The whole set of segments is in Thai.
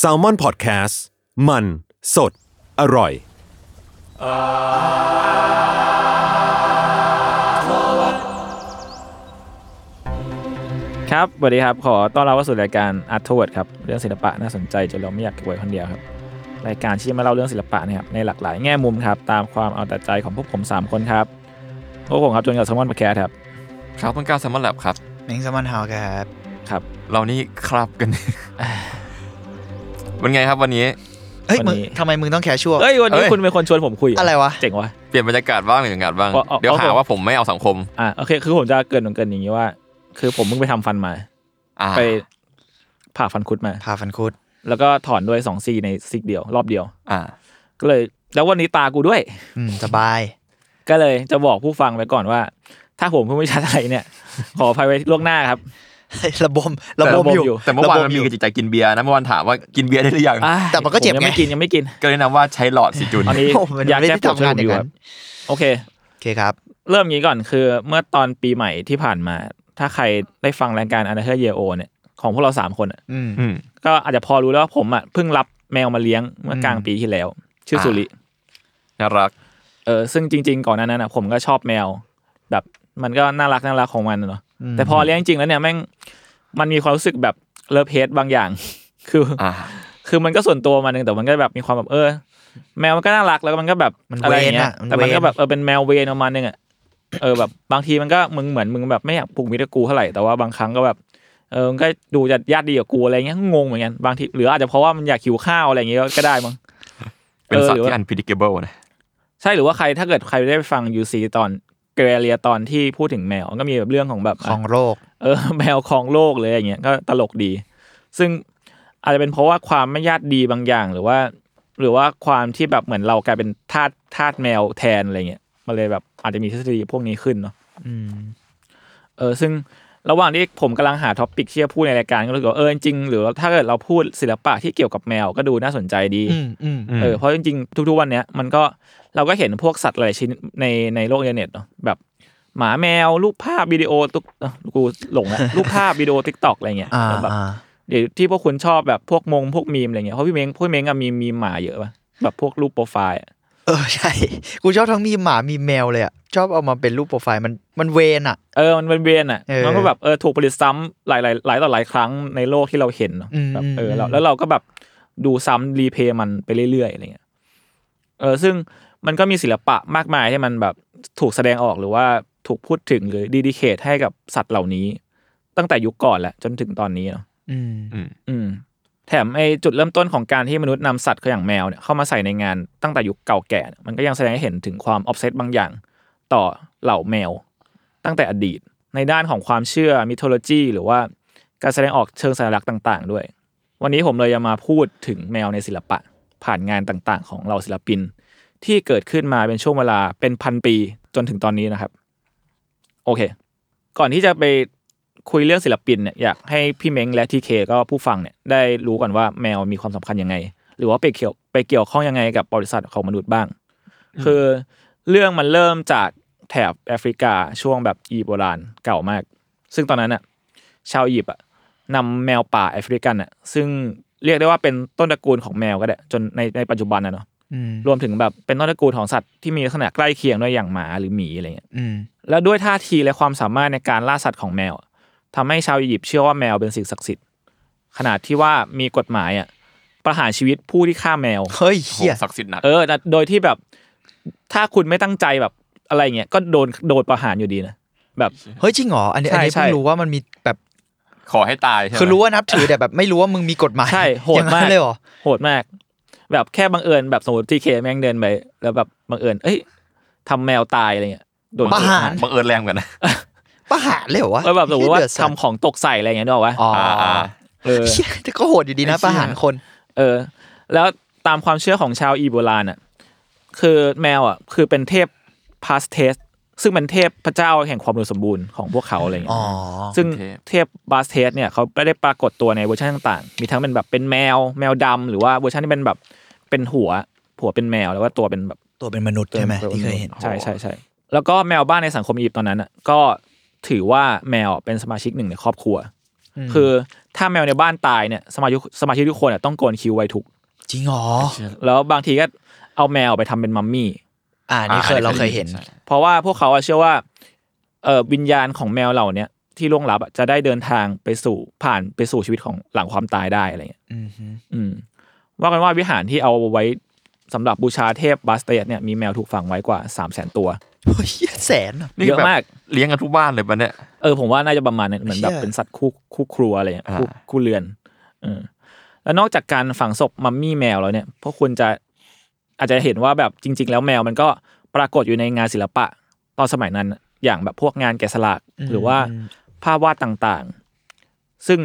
S a l ม o n PODCAST มัน สด อร่อย ครับสวัสดีครับ ขอต้อนรับเข้าสู่รายการ Art t o w a r d ครับ เรื่องศิลปะน่าสนใจจนเราไม่อยากเก็บไว้คนเดียวครับ รายการที่จะมาเล่าเรื่องศิลปะนะครับในหลากหลายแง่มุมครับ ตามความเอาแต่ใจของพวกผม 3 คนครับพวกผมครับจนกับสมอนมาแคร์ครับ ครับต้นกล้าแซมมอนแลบครับเม้งสมอนเฮาครับ ครับ เรานี่ครับกัน เป็นไงครับวันนี้ เฮ้ยวันมึงนี้ทำไมมึงต้องแคชชัวลเอ้ยวันนี้เอ้ยคุณเป็นคนชวนผมคุยเหอะไรวะ เจ๋งวะ เปลี่ยนบรรยากาศบ้างเปลี่ยนบรรยากาศบ้างอ๋ออ๋อเดี๋ยวหาอ๋อว่าผมไม่เอาสังคม อะโอเค คือผมจะเกรินเกรินอย่างนี้ว่า คือผมเพิ่งไปทำฟันมาอ่าไปผ่าฟันคุดมาพาฟันคุด แล้วก็ถอนด้วยสองซีในซิกเดียว รอบเดียว อ่า ก็เลย แล้ววันนี้ตากูด้วย อืมสบาย ก็เลยจะบอกผู้ฟังไว้ก่อนว่า ถ้าผมพูดไม่ชัดอะไรเนี่ย ขออภัยไว้ล่วงหน้าครับ ระบมระบมระบมอยู่อยู่ แต่เมื่อวานระบมันมียู่กระจิตใจกินเบียร์นะเมื่อวานถามว่ากินเบียร์ได้หรือยังอะแต่มันก็เจ็บผยังไม่ไงกินยังไม่กิน ก็เลยนำว่าใช้หลอดสิจุนตอนนี้โอ้มันอยากไม่แก้ได้ปวดช่วยทำงานผมอยู่อย่างนั้ครับนโอเคโอเคครับ เริ่มงี้ก่อนคือเมื่อตอนปีใหม่ที่ผ่านมา ถ้าใครได้ฟังรายการ u n d e r t a l e Year O เนี่ยของพวกเราสามคนอะอืมอืมก็อาจจะพอรู้แล้วว่าผมอะเพิ่งรับแมวมาเลี้ยงเมื่อกลางปีที่แล้ว ชื่ออ่าสุริน่ารักเออซึ่งจริง ๆ ก่อนหนานั้นอะผมก็ชอบแมว แบบมันก็น่ารักน่ารักของมันอะเนาะ แต่พอเลี้ยงจริงๆแล้วเนี่ยแม่งมันมีความรู้สึกแบบเลิฟเพสบางอย่าง คือออ่าคือมันก็ส่วนตัวมันหนึงแต่มันก็แบบมีความแบบเออ แมวมันก็น่ารักแล้วก็มันก็แบบมันอะไรอย่างเวรเงี้ยอะมันแต่มันก็เวรแบบเออเป็นแมวเวรประมาณนึงอะเออแบบบางทีมันก็มึงเหมือนมึงแบบไม่อยากผูกมิตรกับกูเท่าไหร่แต่ว่าบางครั้งก็แบบเออมันก็ดูจะญาติดีกับกูอะไรเงี้ยงงเหมือนกันบางทีหรืออาจจะเพราะว่ามันอยากหิวข้าวอะไรอย่างเงี้ยก็ได้มั้งเป็นสัตเออหรือว์ที่ว่า unpredictable นะใช่หรือว่าใครถ้าเกิดใครได้ไปฟังยูซีตอน เกเรเลียตอนที่พูดถึงแมว ก็มีแบบเรื่องของแบบของโรคเออแมวครองโลกเลยอย่างเงี้ยก็ตลกดี ซึ่งอาจจะเป็นเพราะว่าความไม่ญาติดีบางอย่างหรือว่า หรือว่าความที่แบบเหมือนเรากลายเป็นทาสทาสแมวแทนอะไรเงี้ยมันเลยแบบอาจจะมีทฤษฎีพวกนี้ขึ้นเนาะอืมเออ ซึ่งระหว่างที่ผมกำลังหา topic ที่จะพูดในรายการก็รู้สึกว่าเออจริงๆหรือว่าถ้าเกิดเราพูดศิลปะที่เกี่ยวกับแมวก็ดูน่าสนใจดีอืมอืมอืมเออเพราะจริงๆทุกๆวันเนี้ยมันก็ เราก็เห็นพวกสัตว์หลายชิ้นในในโลกอินเทอร์เน็ตเนาะแบบหมาแมว รูปภาพวิดีโอตุ๊กเอ้ากูหลงอะรูปภาพวิดีโอ TikTok อะไรเงี้ยอ่าแบบอ่าเดี๋ยวที่พวกคุณชอบแบบพวกมงพวกมีมอะไรเงี้ยเพราะพี่เม้งพวกพี่เม้งอะมีมีมหมาเยอะป่ะแบบพวกรูปโปรไฟล์อะเออใช่ กูชอบทั้งมีมหมามีมแมวเลยอะ ชอบเอามาเป็นรูปโปรไฟล์มันมันเวนอะ เออมันเป็นเวียนอะเออมันก็แบบเออถูกผลิตซ้ำหลายหลายหลายต่อหลายครั้งในโลกที่เราเห็นเนาะอืมแบบเอออืมแล้วแล้วเราก็แบบดูซ้ำ replay มันไปเรื่อยๆอะไรเงี้ยเออซึ่งมันก็มีศิลปะมากมายที่มันแบบถูกแสดงออกหรือว่าถูกพูดถึงหรือ dedicate ให้กับสัตว์เหล่านี้ ตั้งแต่ยุคก่อนแหละจนถึงตอนนี้เนาะอืมอืมอืมแถมไอ้จุดเริ่มต้นของการที่มนุษย์นำสัตว์อย่างแมวเนี่ยเข้ามาใส่ในงานตั้งแต่ยุคเก่าแก่เนี่ยมันก็ยังแสดงให้เห็นถึงความ obsessed บางอย่าง ต่อเหล่าแมว ตั้งแต่อดีต ในด้านของความเชื่อ mythology หรือว่าการแสดงออกเชิงสัญลักษณ์ต่าง ๆ ด้วย วันนี้ผมเลยจะมาพูดถึงแมวในศิลปะ ผ่านงานต่างๆ ของเหล่าศิลปิน ที่เกิดขึ้นมาเป็นช่วงเวลาเป็นพันปีจนถึงตอนนี้นะครับ โอเค ก่อนที่จะไปคุยเรื่องศิลปินเนี่ยอยากให้พี่เม้งและทีเคก็ผู้ฟังเนี่ยได้รู้ก่อนว่าแมวมีความสำคัญยังไง หรือว่าไปเกี่ยวไปเกี่ยวข้องยังไงกับบริษัทของมนุษย์บ้าง คือเรื่องมันเริ่มจากแถบแอฟริกาช่วงแบบอียิปต์โบราณเก่ามาก ซึ่งตอนนั้นอะชาวอียิปต์อะนำแมวป่าแอฟริกันอะซึ่งเรียกได้ว่าเป็นต้นตระกูลของแมวก็ได้จนในในปัจจุบันนะเนาะอืม รวมถึงแบบเป็นต้นตระกูลของสัตว์ที่มีลักษณะใกล้เคียงด้วยอย่างหมาหรือหมีอะไรเงี้ยอืมแล้วด้วยท่าทีและความสามารถในการล่าสัตว์ของแมวอะทำให้ชาวอียิปต์เชื่อว่าแมวเป็นสิ่งศักดิ์สิทธิ์ขนาดที่ว่ามีกฎหมายอะประหารชีวิตผู้ที่ฆ่าแมวเฮ้ยโหเฮียศักดิ์สิทธิ์หนักเออแต่โดยที่แบบถ้าคุณไม่ตั้งใจแบบอะไรเงี้ยก็โดนโดนประหารอยู่ดีนะแบบเฮ้ยจริงเหรออันนี้ใช่อันนี้ใช่เพิ่งรู้ว่ามันมีแบบขอให้ตายใช่ไหมคือรู้ว่านับถือแต่แบบไม่รู้ว่ามึงมีกฎหมายใช่โหดอย่างนั้มากนเลยเหรอโหดมาก แบบแค่บังเอิญแบบสมมติทีเคแม่งเดินไปแล้วแบบบังเอิญเอ้ยทำแมวตายอะไรเงี้ยโดนประหารบังเอิญแรงเหมือนกันนะประหารเลยเหรอวะแล้วแบบสมมติว่าเหี้ยเดือดสัตว์ทำของตกใส่อะไรเงี้ยนึกออกปะอ๋ออ่าเออเหี้ยแต่ก็โหดอยู่ดีนะไอ้เหี้ยประหารคน เออ แล้วตามความเชื่อของชาวอียิปต์โบราณอะคือแมวอะ คือเป็นเทพบาสเทต ซึ่งเป็นเทพพระเจ้าแห่งความอุดมสมบูรณ์ของพวกเขาอะไรเงี้อ๋ยอซึ่งเทพเทพบาสเทตเนี่ยเขาไม่ได้ปรากฏตัวในเวอร์ชันต่างๆ มีทั้งเป็นแบบเป็นแมวแมวดำหรือว่าเวอร์ชันที่เป็นแบบเป็นหัวหัวเป็นแมวแล้วก็ตัวเป็นแบบตัวเป็นมนุษย์ใช่ไหมตัวที่เคยเห็นใช่ใช่ใช่แล้วก็แมวบ้านในสังคมอียิปต์ตอนนั้นอะก็ถือว่าแมวเป็นสมาชิกหนึ่งในครอบครัว คือถ้าแมวในบ้านตายเนี่ยสมาชิกสมาชิกทุกคนอะต้องโกนคิ้วไว้ทุกจริงเหรอแล้วบางทีก็เอาแมวไปทำเป็นมัมมี่ อ่านี่เคยอ่าเราเคยเห็นใช่เพราะว่าพวกเขาอะเชื่อว่าเออวิญญาณของแมวเหล่าเนี้ยที่ล่วงลับอะจะได้เดินทางไปสู่ผ่านไปสู่ชีวิตของหลังความตายได้อะไรเงี้ยอืมฮึอืมว่ากันว่าวิหารที่เอาไว้สำหรับบูชาเทพบาสเตสเนี่ยมีแมวถูกฝังไว้กว่า3 0 0 0 0 0ตัวเฮ้ยแสนอะนี่เยอะแบบมากเลี้ยงกันทุกบ้านเลยปะเนี่ยเออผมว่าน่าจะประมาณนั้นเหมือนแบบเชี่ยเป็นสัตว์คู่คู่ครัวอะไรเงี้ยคู่อ่าคู่เรือนเออแล้วนอกจากการฝังศพมัมมี่แมวแล้วเนี่ยพวกคุณจะ อาจจะเห็นว่าแบบจริง ๆ แล้วแมวมันก็ปรากฏอยู่ในงานศิลปะ ตอนสมัยนั้นอย่างแบบพวกงานแกะสลักหรือว่าภาพวาดต่างๆ ซึ่ง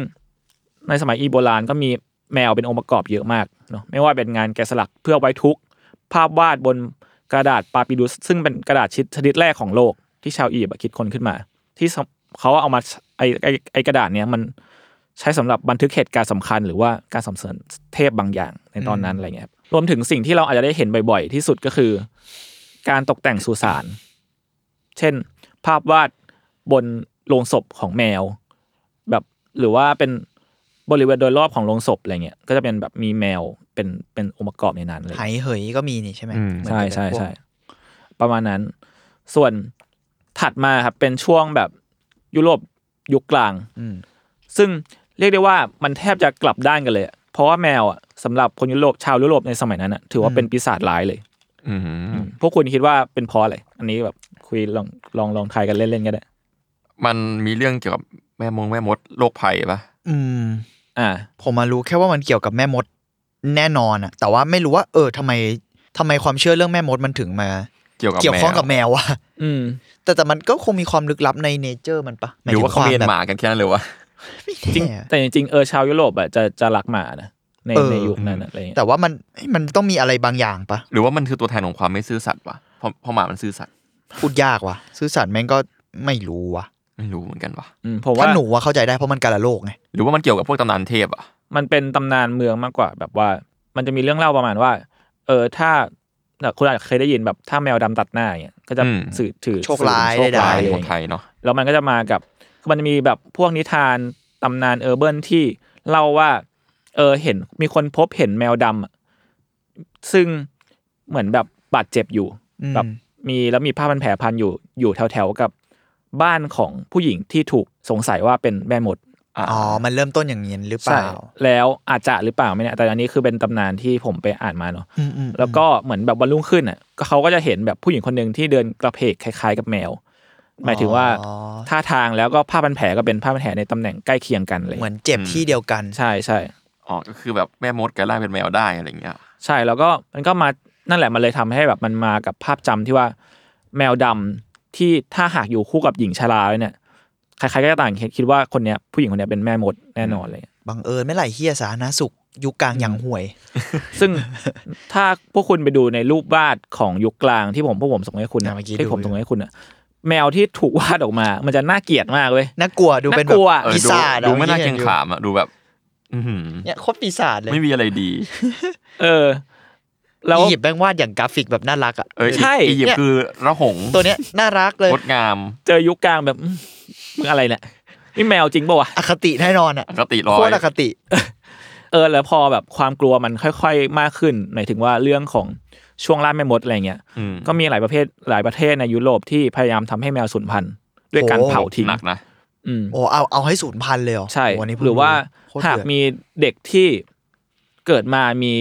ในสมัยอีโบราณก็มีแมวเป็นองค์ประกอบเยอะมากเนาะไม่ว่าเป็นงานแกะสลักเพื่อไว้ทุกข์ภาพวาดบนกระดาษปาปิดุส ซึ่งเป็นกระดาษชิดชนิดแรกของโลกที่ชาวอียิปต์อะคิดค้นขึ้นมา ที่สำเขาเอามาไอไอไอกระดาษเนี้ยมันใช้สำหรับบันทึกเหตุการณ์สำคัญ หรือว่าการสำเสริญเทพบางอย่างในตอนนั้นอะไรเงี้ยค รับรวมถึงสิ่งที่เราอาจจะได้เห็นบ่อยๆ ที่สุดก็คือ การตกแต่งสุสาน เช่น ภาพวาดบนโลงศพของแมว แบบหรือว่าเป็นบริเวณโดยรอบของโลงศพอะไรเงี้ยก็จะเป็นแบบมีแมวเป็นเป็นองค์ประกอบในนั้นเลยไหเหยก็มีนี่ใช่ไหมอืมเหมือนใช่กับใช่พวกใช่ประมาณนั้น ส่วนถัดมาครับเป็นช่วงแบบยุโรปยุคกลางอืมซึ่งเรียกได้ว่ามันแทบจะกลับด้านกันเลยอะ เพราะว่าแมวอะสำหรับคนยุโรปชาวยุโรปในสมัยนั้นอะถือว่าเป็นปีศาจร้ายเลยอืมพวกคุณคิดว่าเป็นเพราะอะไรอันนี้แบบคุยลองลองลองทายกันเล่นๆก็ได้มันมีเรื่องเกี่ยวกับแม่มงแม่มดโรคภัยปะอืม อ่า ผมมารู้แค่ว่ามันเกี่ยวกับแม่มดแน่นอนอะแต่ว่าไม่รู้ว่า เออทำไมทำไมความเชื่อเรื่องแม่มดมันถึงมา เกี่ยวกับเกี่ยวข้องกับแมแมววะอืม แต่แต่มันก็คงมีความลึกลับในเนเจอร์มันปะหรือว่าเขาเมียนหมากันแค่นั้นเลยวะ จริงแน่แต่จริงๆเออชาวยุโรปอะจะจะรักหมานะในเออ ในยุคนั้นอะอะไรเงี้ยแต่ว่ามันเอ้ยมันต้องมีอะไรบางอย่างปะหรือว่ามันคือตัวแทนของความไม่ซื่อสัตย์วะเพราะเพราะหมามันซื่อสัตย์พูดยากว่ะซื่อสัตย์แม่งก็ไม่รู้ว่ะไม่รู้เหมือนกันวะอืมผมถ้าว่าหนูว่าเข้าใจได้เพราะมันกาละโลกไง หรือว่ามันเกี่ยวกับพวกตำนานเทพอะมันเป็นตำนานเมืองมากกว่า แบบว่า มันจะมีเรื่องเล่าประมาณว่า เออถ้าคุณอาจจะเคยได้ยินแบบถ้าแมวดำตัดหน้าอย่างเงี้ยก็จะสื่อถือโชคร้ายสื่อถึงโชคร้ายได้อะไรอขย่าองงไทเงี้ยยเนาะแล้วมันก็จะมากับ มันจะมีแบบพวกนิทานตำนานเออร์เบิร์นที่เล่าว่า เออเห็นมีคนพบเห็นแมวดำอะซึ่งเหมือนแบบบาดเจ็บอยู่อืมแบบมีแล้วมีผ้าพันแผลพันอยู่อยู่แถวๆกับบ้านของผู้หญิงที่ถูกสงสัยว่าเป็นแม่มดอ๋อ มันเริ่มต้นอย่างนี้หรือเปใช่ล่า แล้วอาจจะหรือเปล่าไม่แน่แต่อันนี้คือเป็นตำนานที่ผมไปอ่านมาเนาะอืมอืมแล้วก็เหมือนแบบวันรุ่งขึ้นอะก็เขาก็จะเห็นแบบผู้หญิงคนหนึ่งที่เดินกระเพกคล้าย ๆ กับแมว หมายถึงว่าอ๋อท่าทางแล้วก็ผ้าพันแผลก็เป็นผ้าพันแผลในตำแหน่งใกล้เคียงกันเลย เหมือนเจ็บที่เดียวกัน ใช่ใช่อ๋อก็คือแบบแม่มดกลายร่างเป็นแมวได้อะไรเงี้ย ใช่แล้วก็มันก็มานั่นแหละมันเลยทำให้แบบมันมากับภาพจำที่ว่าแมวดำที่ถ้าหากอยู่คู่กับหญิงชราแล้วเนี่ยใครๆก็ต่างคิดว่าคนเนี้ยผู้หญิงคนเนี้ยเป็นแม่มดแน่นอนเลยบังเอิญไม่ไหลเฮียสาธารณสุขยุคกลางอย่างห่วย ซึ่งถ้าพวกคุณไปดูในรูปวาดของยุคกลางที่ผมพวกผมส่งให้คุณอะนะเมื่อกี้ที่ดูผมส่งให้คุณอะ แมวที่ถูกวาดออกมา มันจะน่าเกลียดมากเว้ยน่ากลัวดูเป็นแบน่ากลัวบเออปีดูศาจอะดูไม่น่าที่เกรห็งอยู่ขามอะดูแบบอือหือเนี่ยโคตรปีศาจเลยไม่มีอะไรดี เออแล้วอียิปต์แบงวาดอย่างกราฟิกแบบน่ารักอะเออใช่อียิปต์คือระหงตัวเนี้ยน่ารักเลยงดงาม เจอยุคกลางแบบอื้อมึงอะไรเนี่ยนี่แมวจริงป่าวะอคติแน่นอนอะปกติร้อโคยตรอคติ เออ แล้วพอแบบความกลัวมันค่อย ๆ มากขึ้นหมายถึงว่าเรื่องของ ช่วงล่าแม่มดอะไรเงี้ยอืมก็มีหลายประเภทหลายประเทศในยุโรปที่พยายามทำให้แมวสูญพันธุ์ด้วยการโอ้เผาทิ้งหนักนะอืมโอ้เอาเอาให้ศูนย์พันเลยเหรอใช่โอ้นนี้เพิ่งหรือว่าโคตรหากเดือดมีเด็กที่เกิดมามี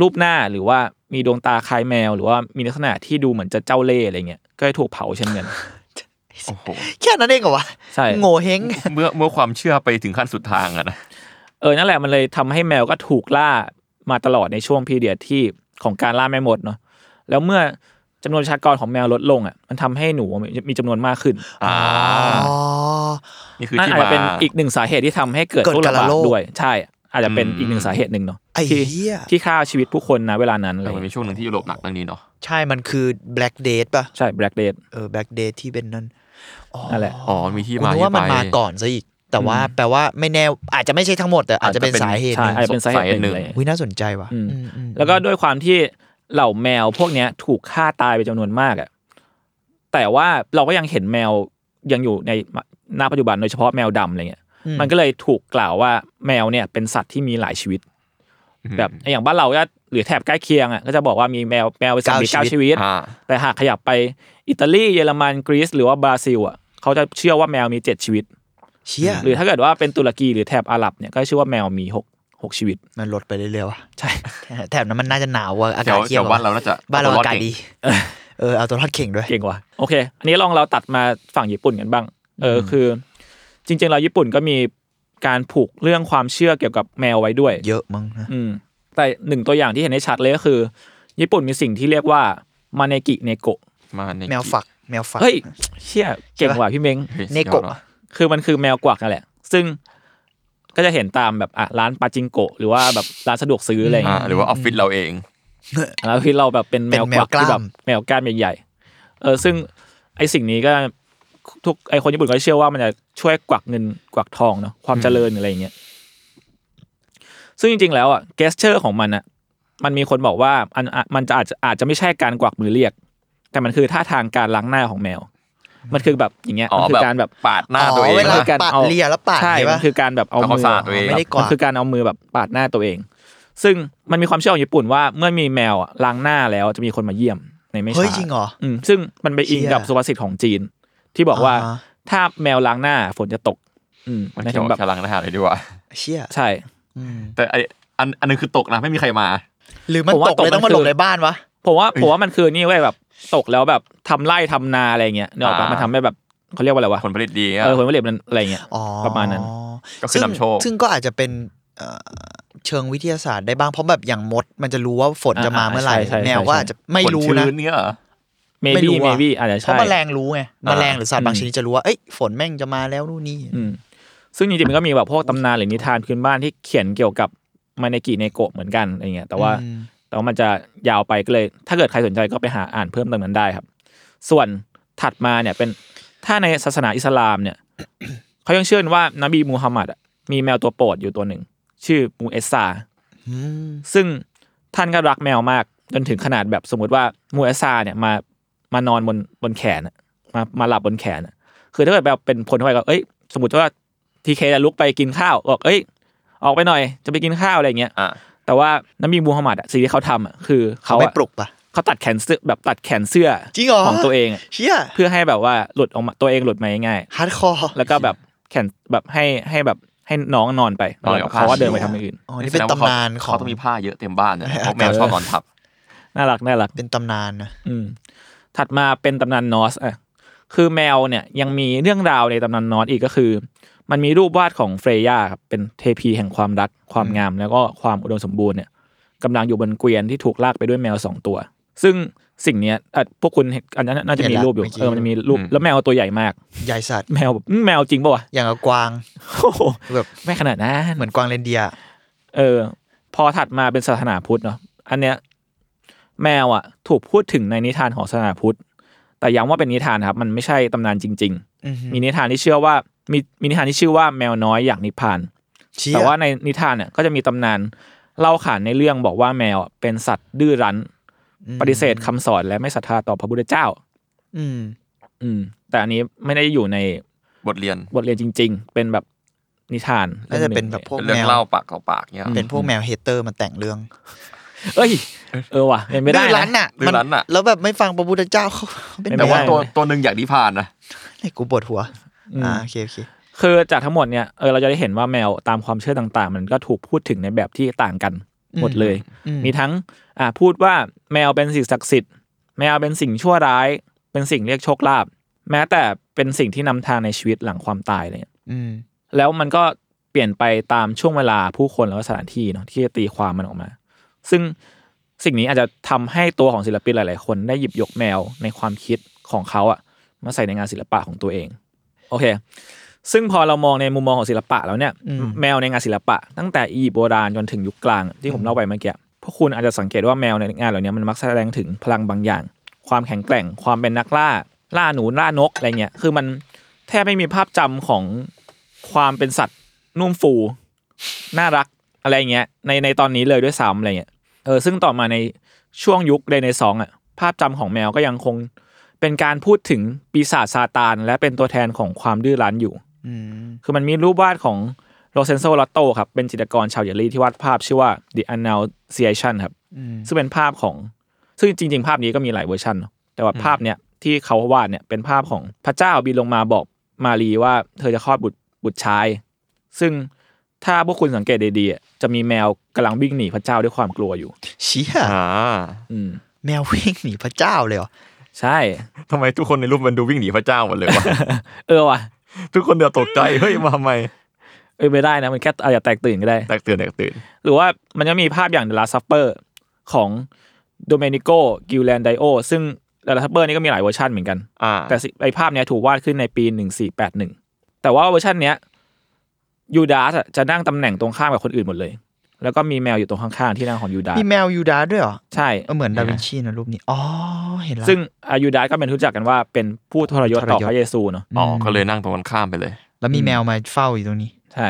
รูปหน้าหรือว่ามีดวงตาคล้ายแมว หรือว่ามีลักษณะที่ดูเหมือนจะเจ้าเล่ห์อะไรเงี้ยก็จะถูกเผาเช่นกันโอ้โหแค่นั้นเองเหรอวะใช่โง่เฮงเมื่อเมื่อความเชื่อไปถึงขั้นสุดทางอะนะเออนั่นแหละมันเลยทำให้แมวก็ถูกล่ามาตลอดในช่วงพีเดียดที่ ของการล่าแม่มดเนาะแล้วเมื่อจำนวนประชากรของแมวลดลงอะมันทำให้หนูมีจำนวนมากขึ้นอ่าอ๋อนี่คือนั่นที่อาจมาจะเป็นอีกหนึ่งสาเหตุที่ทำให้เกิดเกิดโรคระบาดกาฬโรคด้วยใช่ อาจจะเป็นอืมอีกหนึ่งสาเหตุหนึ่งเนาะไอ้ที่เหี้ยที่ฆ่าชีวิตผู้คนนะเวลานั้นเลแต่ยมันมีช่วงหนึ่งที่ยุโรปหนักเรื่องนี้เนาะใช่มันคือ black date ป่ะใช่ black death เออ black date ที่เป็นนั่นอ๋อนั่นแหละอ๋อมีที่กูมานึกที่ว่ามันไปมาก่อนซะอีก แต่ว่าอืมแปลว่าไม่แน่อาจจะไม่ใช่ทั้งหมดแต่อาจจะเป็นอาจจะเป็นสาเหตุหใช่นึ่งอาจจะเป็นสาเหตุหนึ่งสาเหตุหนึ่งเลยวิน่าสนใจว่ะอืมอืมอืมแล้วก็ด้วยความที่เหล่าแมวพวกเนี้ยถูกฆ่าตายไปจำนวนมากอะแต่ว่าเราก็ยังเห็นแมวยังอยู่ในณปัจจุบันโดยเฉพาะแมวดำอะไรเงี้ยมันก็เลยถูกกล่าวว่าแมวเนี่ยเป็นสัตว์ที่มีหลายชีวิต แบบอย่างบ้านเราก็หรือแถบใกล้เคียงอะก็จะบอกว่ามีแมวแมวเป็นสัตว์มีเก้าชีวิตอ่าแต่หากขยับไปอิตาลีเยอรมันกรีซหรือว่าบราซิลอะเขาจะเชื่อว่าแมวมีเจ็ดชีวิต เชี่ยหรือถ้าเกิดว่าเป็นตุรกีหรือแถบอาหรับเนี่ยก็เชื่อว่าแมวมีหกหกชีวิต มันลดไปเรื่อยๆว่ะใช่แถบนั้นมันน่าจะหนาวว่ะอาแถกาศวเคีแถยววบ้านเราน่าจะบ้านเราตัวอากาศก่งดีเออเอาตัวรอดเข่งด้วยเก่งว่ะโอเค อันนี้ลองเราตัดมาฝั่งญี่ปุ่นกันบ้าง เออคือ จริง ๆ เราญี่ปุ่นก็มีการผูกเรื่องความเชื่อเกี่ยวกับแมวไว้ด้วย เยอะมั้งนะอืมแต่หนึ่งตัวอย่างที่เห็นได้ชัดเลยก็คือ ญี่ปุ่นมีสิ่งที่เรียกว่ามาเนกิเนโกะมาในแมวฝักแมวฝักเฮ้ยเชี่ยเก่งว่ะพี่เม้งฮ้ยเนโกะสุดยอดว่ คือมันคือแมวกวักนั่นแหละ ซึ่งก็จะเห็นตามแบบอะร้านปาจิงโกะหรือว่าแบบร้านสะดวกซื้ออะไรอย่างอ่าเงี้ยหรือว่าออฟฟิศเราเอง แล้วที่เราแบบเป็นแมวกวักที่แบบแมวก้านใหญ่ๆเออซึ่งไอสิ่งนี้ก็ทุกไอคนญี่ปุ่นก็เชื่อว่ามันจะช่วยกวักเงินกวักทองเนาะความเจริญอะไรอย่างเงี้ยซึ่งจริงๆแล้วอะ gesture ของมันอะมันมีคนบอกว่าอันอะมันจะอาจจะอาจจะไม่ใช่การกวักมือเรียก แต่มันคือท่าทางการล้างหน้าของแมว มันคือแบบอย่างเงี้ยอ๋อมันคือการแบบปาดหน้าอ๋อตัวเองเวลานะการปาดเอาเลียแล้วปาดใช่ใช่มัปะนคือการแบบเอาเอามือสาดตัวเองไม่ได้กวาดมันคือการเอามือแบบปาดหน้าตัวเอง ซึ่งมันมีความเชื่อของญี่ปุ่นว่าเมื่อมีแมวอะล้างหน้าแล้วจะมีคนมาเยี่ยมในไม่เฮ้ยช้าจริงเหรออืมซึ่งมันไปอิงเชี่ยกับสุภาษิตของจีน ที่บอกว่าอ่าฮะถ้าแมวล้างหน้าฝนจะตก อืมมันในเกี่ถึยวงกัแบบบฉลังหน้าเลยดีกว่าเชี่ยใช่อืมแต่ไออันอันนึงคือตกนะไม่มีใครมา หรือมันผมว่าตกเลยตกมันต้องมาคือหลบในบ้านวะผมว่าผมว่ามันคือนี่เว้ยแบบ ตกแล้วแบบทำไร่ทำนาอะไรเงี้ยเนกอะปะอ่ามัมันทำให้แบบเขาเรียกว่าอะไรวะผลผลิตดีอะเออผลผลิตมันอะไรเงี้ยอ๋อประมาณนั้น ก็คือซึ่งนำโชคซึ่งก็อาจจะเป็นเอ่อเชิงวิทยาศาสตร์ได้บ้างเพราะแบบอย่างมด มันจะรู้ว่าฝนจะมาเมื่อไหร่ใช่ใช่ใช่แมวก็อาจจะไม่รู้ผลนะชื้นเนี่ยเหรอmaybe รู้ maybe อาจจะเพราะใช่แมลงรู้ไงอ่าแมลงหรือสัตว์บางอืมชนิดจะรู้ว่าเอ้ยฝนแม่งจะมาแล้วนู่นนี่อืมซึ่งจริงๆมันก็มีแบบพวกตำนานหรือนิทานพื้นบ้านที่เขียนเกี่ยวกับมาเนกิเนโกะเหมือนกันอะไรเงี้ยแต่ว่าอืม แต่ว่ามันจะยาวไปก็เลย ถ้าเกิดใครสนใจก็ไปหาอ่านเพิ่มเติมนั้นได้ครับ ส่วนถัดมาเนี่ยเป็นถ้าในศาสนาอิสลามเนี่ยเขายังเชื่อกันว่านบีมูฮัมมัดอะมีแมวตัวโปรดอยู่ตัวหนึ่ง ชื่อมูเอสซาอืมซึ่งท่านก็รักแมวมากจนถึงขนาดแบบสมมติว่ามูเอสซาเนี่ยมามานอนบนบนแขนอะมามาหลับบนแขนอะคือถ้าเกิดแบบเป็นคนเข้าไปก็เอ้ย สมมติว่าทีเคจะลุกไปกินข้าวบอกเอ้ย ออกไปหน่อยจะไปกินข้าวอะไรอย่างเงี้ยอะ แต่ว่านบีมูฮัมมัดอะสิ่งที่เขาทำอะคือเขาเขาไม่อะปลุกปะเขาตัดแขนเสื้อแบบตัดแขนเสื้อจริงเหรอของตัวเองอะเชี่ยเพื่อให้แบบว่าหลุดออกมาตัวเองหลุดมาง่าย hardcore ๆแล้วก็แบบแขนแบบให้ให้แบบให้น้องนอนไปนอนกับเขาก็ผ้าเดินไปทำอย่างอื่นอ๋อนี่เป็นตำนานของเขาต้องมีผ้าเยอะเต็มบ้านเนี่ยเพราะแมวชอบนอนทับน่ารักน่ารักเป็นตำนานนะอืมถัดมาเป็นตำนานนอสอะคือแมวเนี่ยยังมีเรื่องราวในตำนานนอสอีกก็คือ มันมีรูปวาดของเฟรย่าครับเป็นเทพีแห่งความรักความงาม แล้วก็ความอุดมสมบูรณ์เนี่ยกำลังอยู่บนเกวียนที่ถูกลากไปด้วยแมวสองตัว ซึ่งสิ่งเนี้ยอะพวกคุณเห็นอันนั้นน่าจะมีรูปอยู่เออมันจะมีรูปอืมแล้วแมวตัวใหญ่มาก ใหญ่สัตว์แมวแบบอืมแมวจริงปะวะอย่างกับกวางโอ้โหแบบไม่ขนาดนั้นเหมือนกวางเรนเดียร์เออ พอถัดมาเป็นศาสนาพุทธเนาะอันเนี้ยแมวอะ ถูกพูดถึงในนิทานของศาสนาพุทธ แต่ย้ำว่าเป็นนิทานครับ มันไม่ใช่ตำนานจริงอือหือๆมีนิทานที่เชื่อว่ามีมีนิทานที่ชื่อว่าแมวน้อยอยากนิพพานเชี่ยแต่ว่าในนิทานเนี่ยก็จะมีตำนานเล่าขานในเรื่องบอกว่าแมวอะเป็นสัตว์ดื้อรั้นอืมปฏิเสธคำสอนและไม่ศรัทธาต่อพระพุทธเจ้า อืม อืม แต่อันนี้ไม่ได้อยู่ในบทเรียนบทเรียนจริง ๆ เป็นแบบนิทานน่าจะเป็นแบบพวกเป็นแมเรื่องวเล่าปากต่อปากเนี่ยเป็นพวกแมวเฮเตอร์มาแต่งเรื่อง เอ้ย เออว่ะเป็นไม่ได้ดื้อรั้นนะน่ะดื้อรั้นน่ะ แล้วแบบไม่ฟังพระพุทธเจ้าเขาเป็นไม่แต่ว่าได้ตัวตัวหนึ่งอยากนิพพานนะไอ้กูปวดหัว อืมอ่าโอเคโอเคคือจากทั้งหมดเนี่ยเออเราจะได้เห็นว่าแมวตามความเชื่อต่างๆ มันก็ถูกพูดถึงในแบบที่ต่างกันหมดเลยอืมมีทั้งอ่าพูดว่าแมวเป็นสิ่งศักดิ์สิทธิ์ แมวเป็นสิ่งชั่วร้าย เป็นสิ่งเรียกโชคลาภแม้แต่เป็นสิ่งที่นำทางในชีวิตหลังความตายอะไรเลยอืมแล้วมันก็เปลี่ยนไปตามช่วงเวลาผู้คนแล้วก็สถานที่เนาะที่จะตีความมันออกมา ซึ่งสิ่งนี้อาจจะทำให้ตัวของศิลปินหลาย ๆ คนได้หยิบยกแมวในความคิดของเขาอะมาใส่ในงานศิลปะของตัวเอง โอเค ซึ่งพอเรามองในมุมมองของศิลปะแล้วเนี่ยอืมแมวในงานศิลปะ ตั้งแต่อียิปต์โบราณจนถึงยุคกลางที่ผมเล่าไปเมื่อกี้พวกคุณอาจจะสังเกตว่าแมวในงานเหล่านี้มันมักแสดงถึงพลังบางอย่าง ความแข็งแกร่ง ความเป็นนักล่า ล่าหนูล่านกอะไรเงี้ย คือมันแทบไม่มีภาพจำของความเป็นสัตว์นุ่มฟูน่ารักอะไรเงี้ยในในตอนนี้เลยด้วยซ้ำอะไรเงี้ยเออซึ่งต่อมาในช่วงยุคเรเนซองส์อะภาพจำของแมวก็ยังคง เป็นการพูดถึงปีศาจซาตาน และเป็นตัวแทนของความดื้อรั้นอยู่อืมคือมันมีรูปวาดของลอเรนโซลอตโตครับ เป็นจิตรกรชาวเยอรมนีที่วาดภาพชื่อว่า The Annunciation ครับอืมซึ่งเป็นภาพของ ซึ่งจริง ๆ ภาพนี้ก็มีหลายเวอร์ชันเนอะแต่ว่าภาพเนี้ยที่เขาวาดเนี่ยเป็นภาพของพระเจ้าบินลงมาบอกมารีว่าเธอจะคลอดบุตรบุตรชาย ซึ่งถ้าพวกคุณสังเกตดีๆอะจะมีแมวกำลังวิ่งหนีพระเจ้าด้วยความกลัวอยู่เชี่ยอ่าอืมแมววิ่งหนีพระเจ้าเลยเหรอ ใช่ทำไมทุกคนในรูปมันดูวิ่งหนีพระเจ้าหมดเลยวะเออว่ะทุกคนเดือดตกใจเฮ้ยมาทำไมเออไม่ได้นะมันแค่อาจจะแตกตื่นก็ได้แตกตื่นแตกตื่น หรือว่ามันจะมีภาพอย่าง The Last Supper ของโดเมนิโกกีร์ลันดาโยซึ่ง The Last Supper นี่ก็มีหลายเวอร์ชันเหมือนกันอ่าแต่สิไอ้ภาพเนี้ยถูกวาดขึ้นในปี1481แต่ว่าเวอร์ชันเนี้ยยูดาสอะจะนั่งตำแหน่งตรงข้ามกับคนอื่นหมดเลย แล้วก็มีแมวอยู่ตรงข้างๆที่นั่งของยูดาสมีแมวยูดาสด้วยเหรอ ใช่เออเหมือนดาวินชีนะรูปนี้ อ๋อ เห็นแล้ว ซึ่งอายูดาสก็เป็นที่รู้จักกันว่าเป็นผู้ทรยศต่อทรยศพระเยซูเนาะ อ๋อ ก็เลยนั่งตรงกันข้ามไปเลย แล้วมีแมวมาเฝ้าอยู่ตรงนี้ ใช่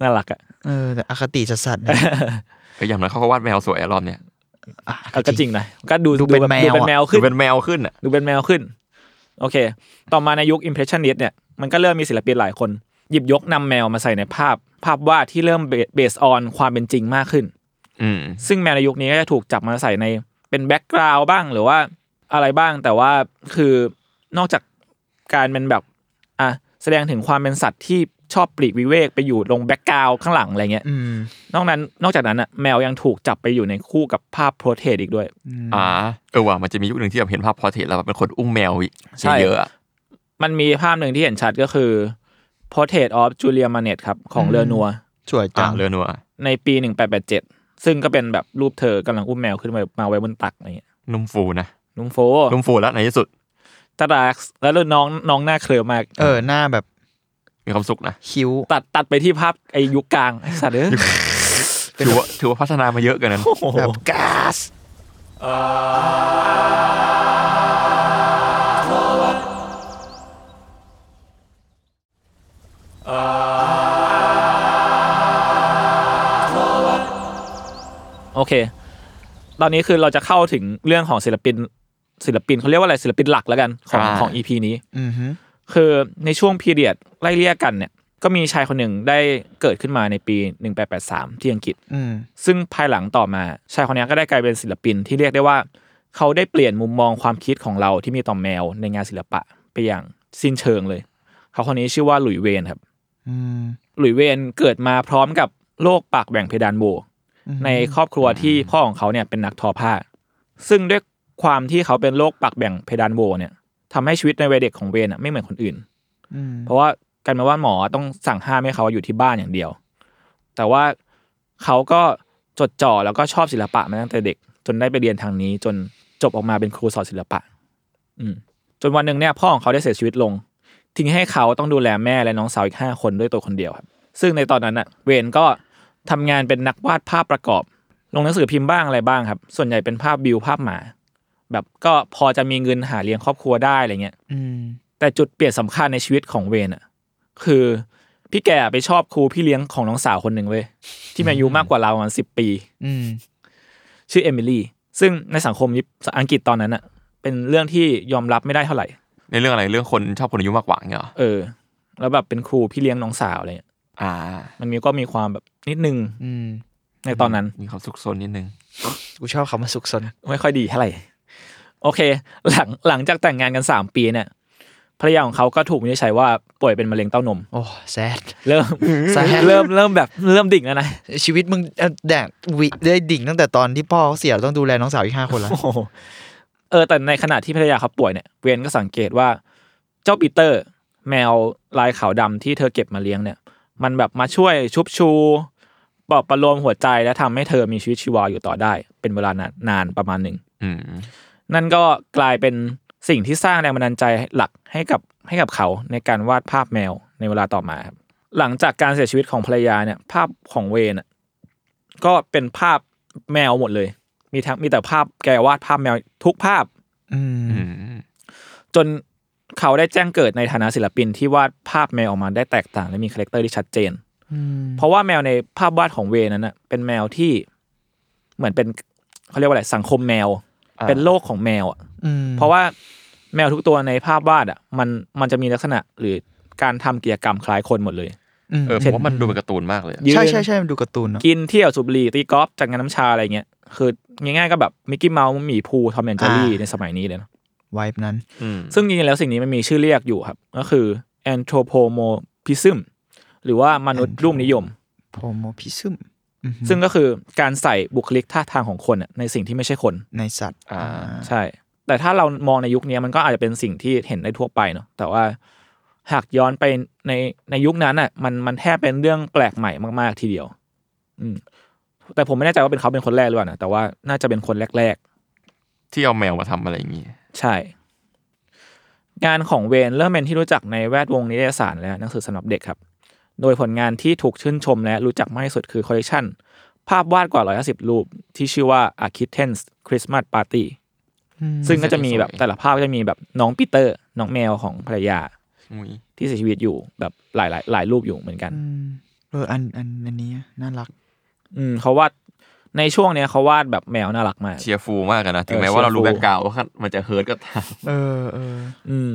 น่ารักอะเออ แต่อคติสัสๆนะเฮ้ยอย่างนั้นเขาก็วาดแมวสวยอะรอบเนี้ยอะเออก็จริงนะ ก็ดูดูเป็นแบบแมวดูเป็นอะแมวคืขึ้อนเป็นแมวขึ้นอะดูเป็นแมวขึ้น โอเค ต่อมาในยุค Impressionist เนี่ย มันก็เริ่มมีศิลปินหลายคน หยิบยกนำแมวมาใส่ในภาพ ภาพวาดที่เริ่มเบสออนความเป็นจริงมากขึ้นอืมซึ่งแมวในยุคนี้ก็จะถูกจับมาใส่ในเป็น background บ้างหรือว่าอะไรบ้างแต่ว่าคือนอกจากการเป็นแบบอะแสดงถึงความเป็นสัตว์ที่ชอบปลีกวิเวกไปอยู่ลง background ข้างหลังอะไรเงี้ยอืมนอกนั้น นอกจากนั้นอะแมวยังถูกจับไปอยู่ในคู่กับภาพ portrait อีกด้วยอ่าเออว่ะมันจะมียุคหนึ่งที่แบบเห็นภาพ portrait แล้วแบบเป็นคนอุ้มแมวใช่เยอะๆอะมันมีภาพหนึ่งที่เห็นชัดก็คือ Portrait of Julie Manet ครับ ของเรอนัวร์สวยจัอ่างเรือนัวในปี 1887 ซึ่งก็เป็นแบบรูปเธอกำลังอุ้มแมวขึ้นมามาไว้บนตักอะไรเงี้ยนุ่มฟูนะนุ่มโฟนุ่มฟูแล้วในที่สุดตารักแล้วน้องน้องหน้าเคลือมาก เออหน้าแบบมีความสุขนะคิ้วตัดตัดไปที่ภาพไอ้ยุคกลางไอ้สัตว์เอ้ยถือว่าถือว่าพัฒนามาเยอะเกันนั้นโอ้โหแบบก๊าซ โอเค ตอนนี้คือเราจะเข้าถึงเรื่องของศิลปิน ศิลปินเขาเรียกว่าอะไรศิลปินหลักแล้วกันของอ่าของอีพีนี้อือฮึคือในช่วงพีเรียดไล่เลี่ยกันเนี่ย ก็มีชายคนหนึ่งได้เกิดขึ้นมาในปี 1883 ที่อังกฤษอืมซึ่งภายหลังต่อมา ชายคนนี้ก็ได้กลายเป็นศิลปินที่เรียกได้ว่า เขาได้เปลี่ยนมุมมองความคิดของเราที่มีต่อแมวในงานศิลปะไปอย่างสิ้นเชิงเลย เขาคนนี้ชื่อว่าหลุยส์เวนครับอืม หลุยส์เวนเกิดมาพร้อมกับโรคปากแหว่งเพดานโหวในครอบครัวที่พ่อของเขาเนี่ยเป็นนักทอผ้า ซึ่งด้วยความที่เขาเป็นโรคปากแหว่งเพดานโหวเนี่ยทำให้ชีวิตในวัยเด็กของเวนอะไม่เหมือนคนอื่นอืมเพราะว่ากันมาว่าหมอต้องสั่งห้ามให้เขาอยู่ที่บ้านอย่างเดียว แต่ว่าเขาก็จดจ่อแล้วก็ชอบศิลปะมาตั้งแต่เด็ก จนได้ไปเรียนทางนี้ จนจบออกมาเป็นครูสอนศิลปะ อืมจนวันหนึ่งเนี่ยพ่อของเขาได้เสียชีวิตลง ทิ้งให้เขาต้องดูแลแม่และน้องสาวอีกห้าคนด้วยตัวคนเดียวครับ ซึ่งในตอนนั้นน่ะเวนก็ทำงานเป็นนักวาดภาพประกอบ ลงหนังสือพิมพ์บ้างอะไรบ้างครับ ส่วนใหญ่เป็นภาพบิวภาพหมา แบบก็พอจะมีเงินหาเลี้ยงครอบครัวได้อะไรเงี้ยอืมแต่จุดเปลี่ยนสำคัญในชีวิตของเวนอะคือพี่แกไปชอบครูพี่เลี้ยงของน้องสาวคนหนึ่งเว้ยที่มีอายุมากกว่าเราประมาณสิบปี อืมชื่อเอมิลี่ซึ่งในสังคมญี่ปุ่นอังกฤษตอนนั้นอะเป็นเรื่องที่ยอมรับไม่ได้เท่าไหร่ ในเรื่องอะไรเรื่องคนชอบคนอายุมากกว่าเงี้ยเหรอเออ แล้วแบบเป็นครูพี่เลี้ยงน้องสาวอะไรเงี้ยอ่า มันมีก็มีความแบบนิดนึงอืมในตอนนั้นมีความสุขสนนิดนึงกูชอบคำว่าสุขสนไม่ค่อยดีเท่าไหร่โอเค หลังหลังจากแต่งงานกันสามปีเนี่ยภรรยาของเขาก็ถูกวินิจฉัยว่าป่วยเป็นมะเร็งเต้านม โอ้แซดเริ่มแซ่บเริ่มเริ่มแบบเริ่มดิ่งแล้วนะ ชีวิตมึงเอ่อแดกวิได้ดิ่งตั้งแต่ตอนที่พ่อเขาเสียต้องดูแลน้องสาวอีกห้าคนแล้วโอ้โห เออแต่ในขณะที่ภรรยาเขาป่วยเนี่ยเวนก็สังเกตว่าเจ้าปีเตอร์ แมวลายขาวดำที่เธอเก็บมาเลี้ยงเนี่ย มันแบบมาช่วยชุบชูปลอบประโลมหัวใจและทำให้เธอมีชีวิตชีวาอยู่ต่อได้ เป็นเวลานานนานประมาณหนึ่งอืมนั่นก็กลายเป็นสิ่งที่สร้างแรงบันดาลใจหลักให้กับให้กับเขาในการวาดภาพแมวในเวลาต่อมาครับหลังจากการเสียชีวิตของภรรยาเนี่ย ภาพของเวนอะก็เป็นภาพแมวหมดเลย มีทั้งมีแต่ภาพแกวาดภาพแมวทุกภาพอืมอืมจนเขาได้แจ้งเกิดในฐานะศิลปินที่วาดภาพแมวออกมาได้แตกต่างและมี character ที่ชัดเจนอืมเพราะว่าแมวในภาพวาดของเวนั้นนะเป็นแมวที่เหมือนเป็นเขาเรียกว่าอะไรสังคมแมวอ่าเป็นโลกของแมวอะอืมเพราะว่าแมวทุกตัวในภาพวาดอะ มันมันจะมีลักษณะหรือการทำกิจกรรมคล้ายคนหมดเลยอืมเออผมว่ามันดูเป็นการ์ตูนมากเลยอะยืนใช่ใช่ใช่มันดูการ์ตูนเนอะกินเที่ยวสูบบุหรี่ตีกอล์ฟจัดงานน้ำชาอะไรเงี้ย คือง่ายๆก็แบบมิกกี้เมาส์หมีพูห์ Tom and Jerry ในสมัยนี้เลยนะ vibe นั้นอืมซึ่งจริงๆแล้วสิ่งนี้มันมีชื่อเรียกอยู่ครับ ก็คือ anthropomorphism หรือว่ามนุษย์รูปนิยมโพโมพิซึมซึ่งก็คือการใส่บุคลิกท่าทางของคนอะในสิ่งที่ไม่ใช่คนในสัตว์อ่าใช่ แต่ถ้าเรามองในยุคนี้มันก็อาจจะเป็นสิ่งที่เห็นได้ทั่วไปเนาะแต่ว่าหากย้อนไปในในยุคนั้นอะ มันมันแทบเป็นเรื่องแปลกใหม่มาก ๆ ทีเดียว อืม แต่ผมไม่แน่ใจว่าเป็นเขาเป็นคนแรกหรือเปล่านะแต่ว่าน่าจะเป็นคนแรกที่เอาแมวมาทำอะไรอย่างงี้ ๆ ใช่ งานของเวนเริ่มเป็นที่รู้จักในแวดวงนิตยสารและหนังสือสำหรับเด็กครับ โดยผลงานที่ถูกชื่นชมและรู้จักมากที่สุดคือคอลเลกชันภาพวาดกว่า 150 รูป ที่ชื่อว่า A Kitten's Christmas Party ซึ่งก็จะมีแบบสวยๆแต่ละภาพก็จะมีแบบน้องปีเตอร์ น้องแมวของภรรยามุยที่เสียชีวิตอยู่แบบหลายหลายหลายรูปอยู่เหมือนกันอืมเอออันอันอันนี้น่ารัก อืมเขาวาดในช่วงเนี้ยเขาวาดแบบแมวน่ารักมาก cheerful มากอะนะถึงเออแม้ว่าเรารู้ cheerful background ว่ามันจะเฮิร์ตก็ตามเออเอออืม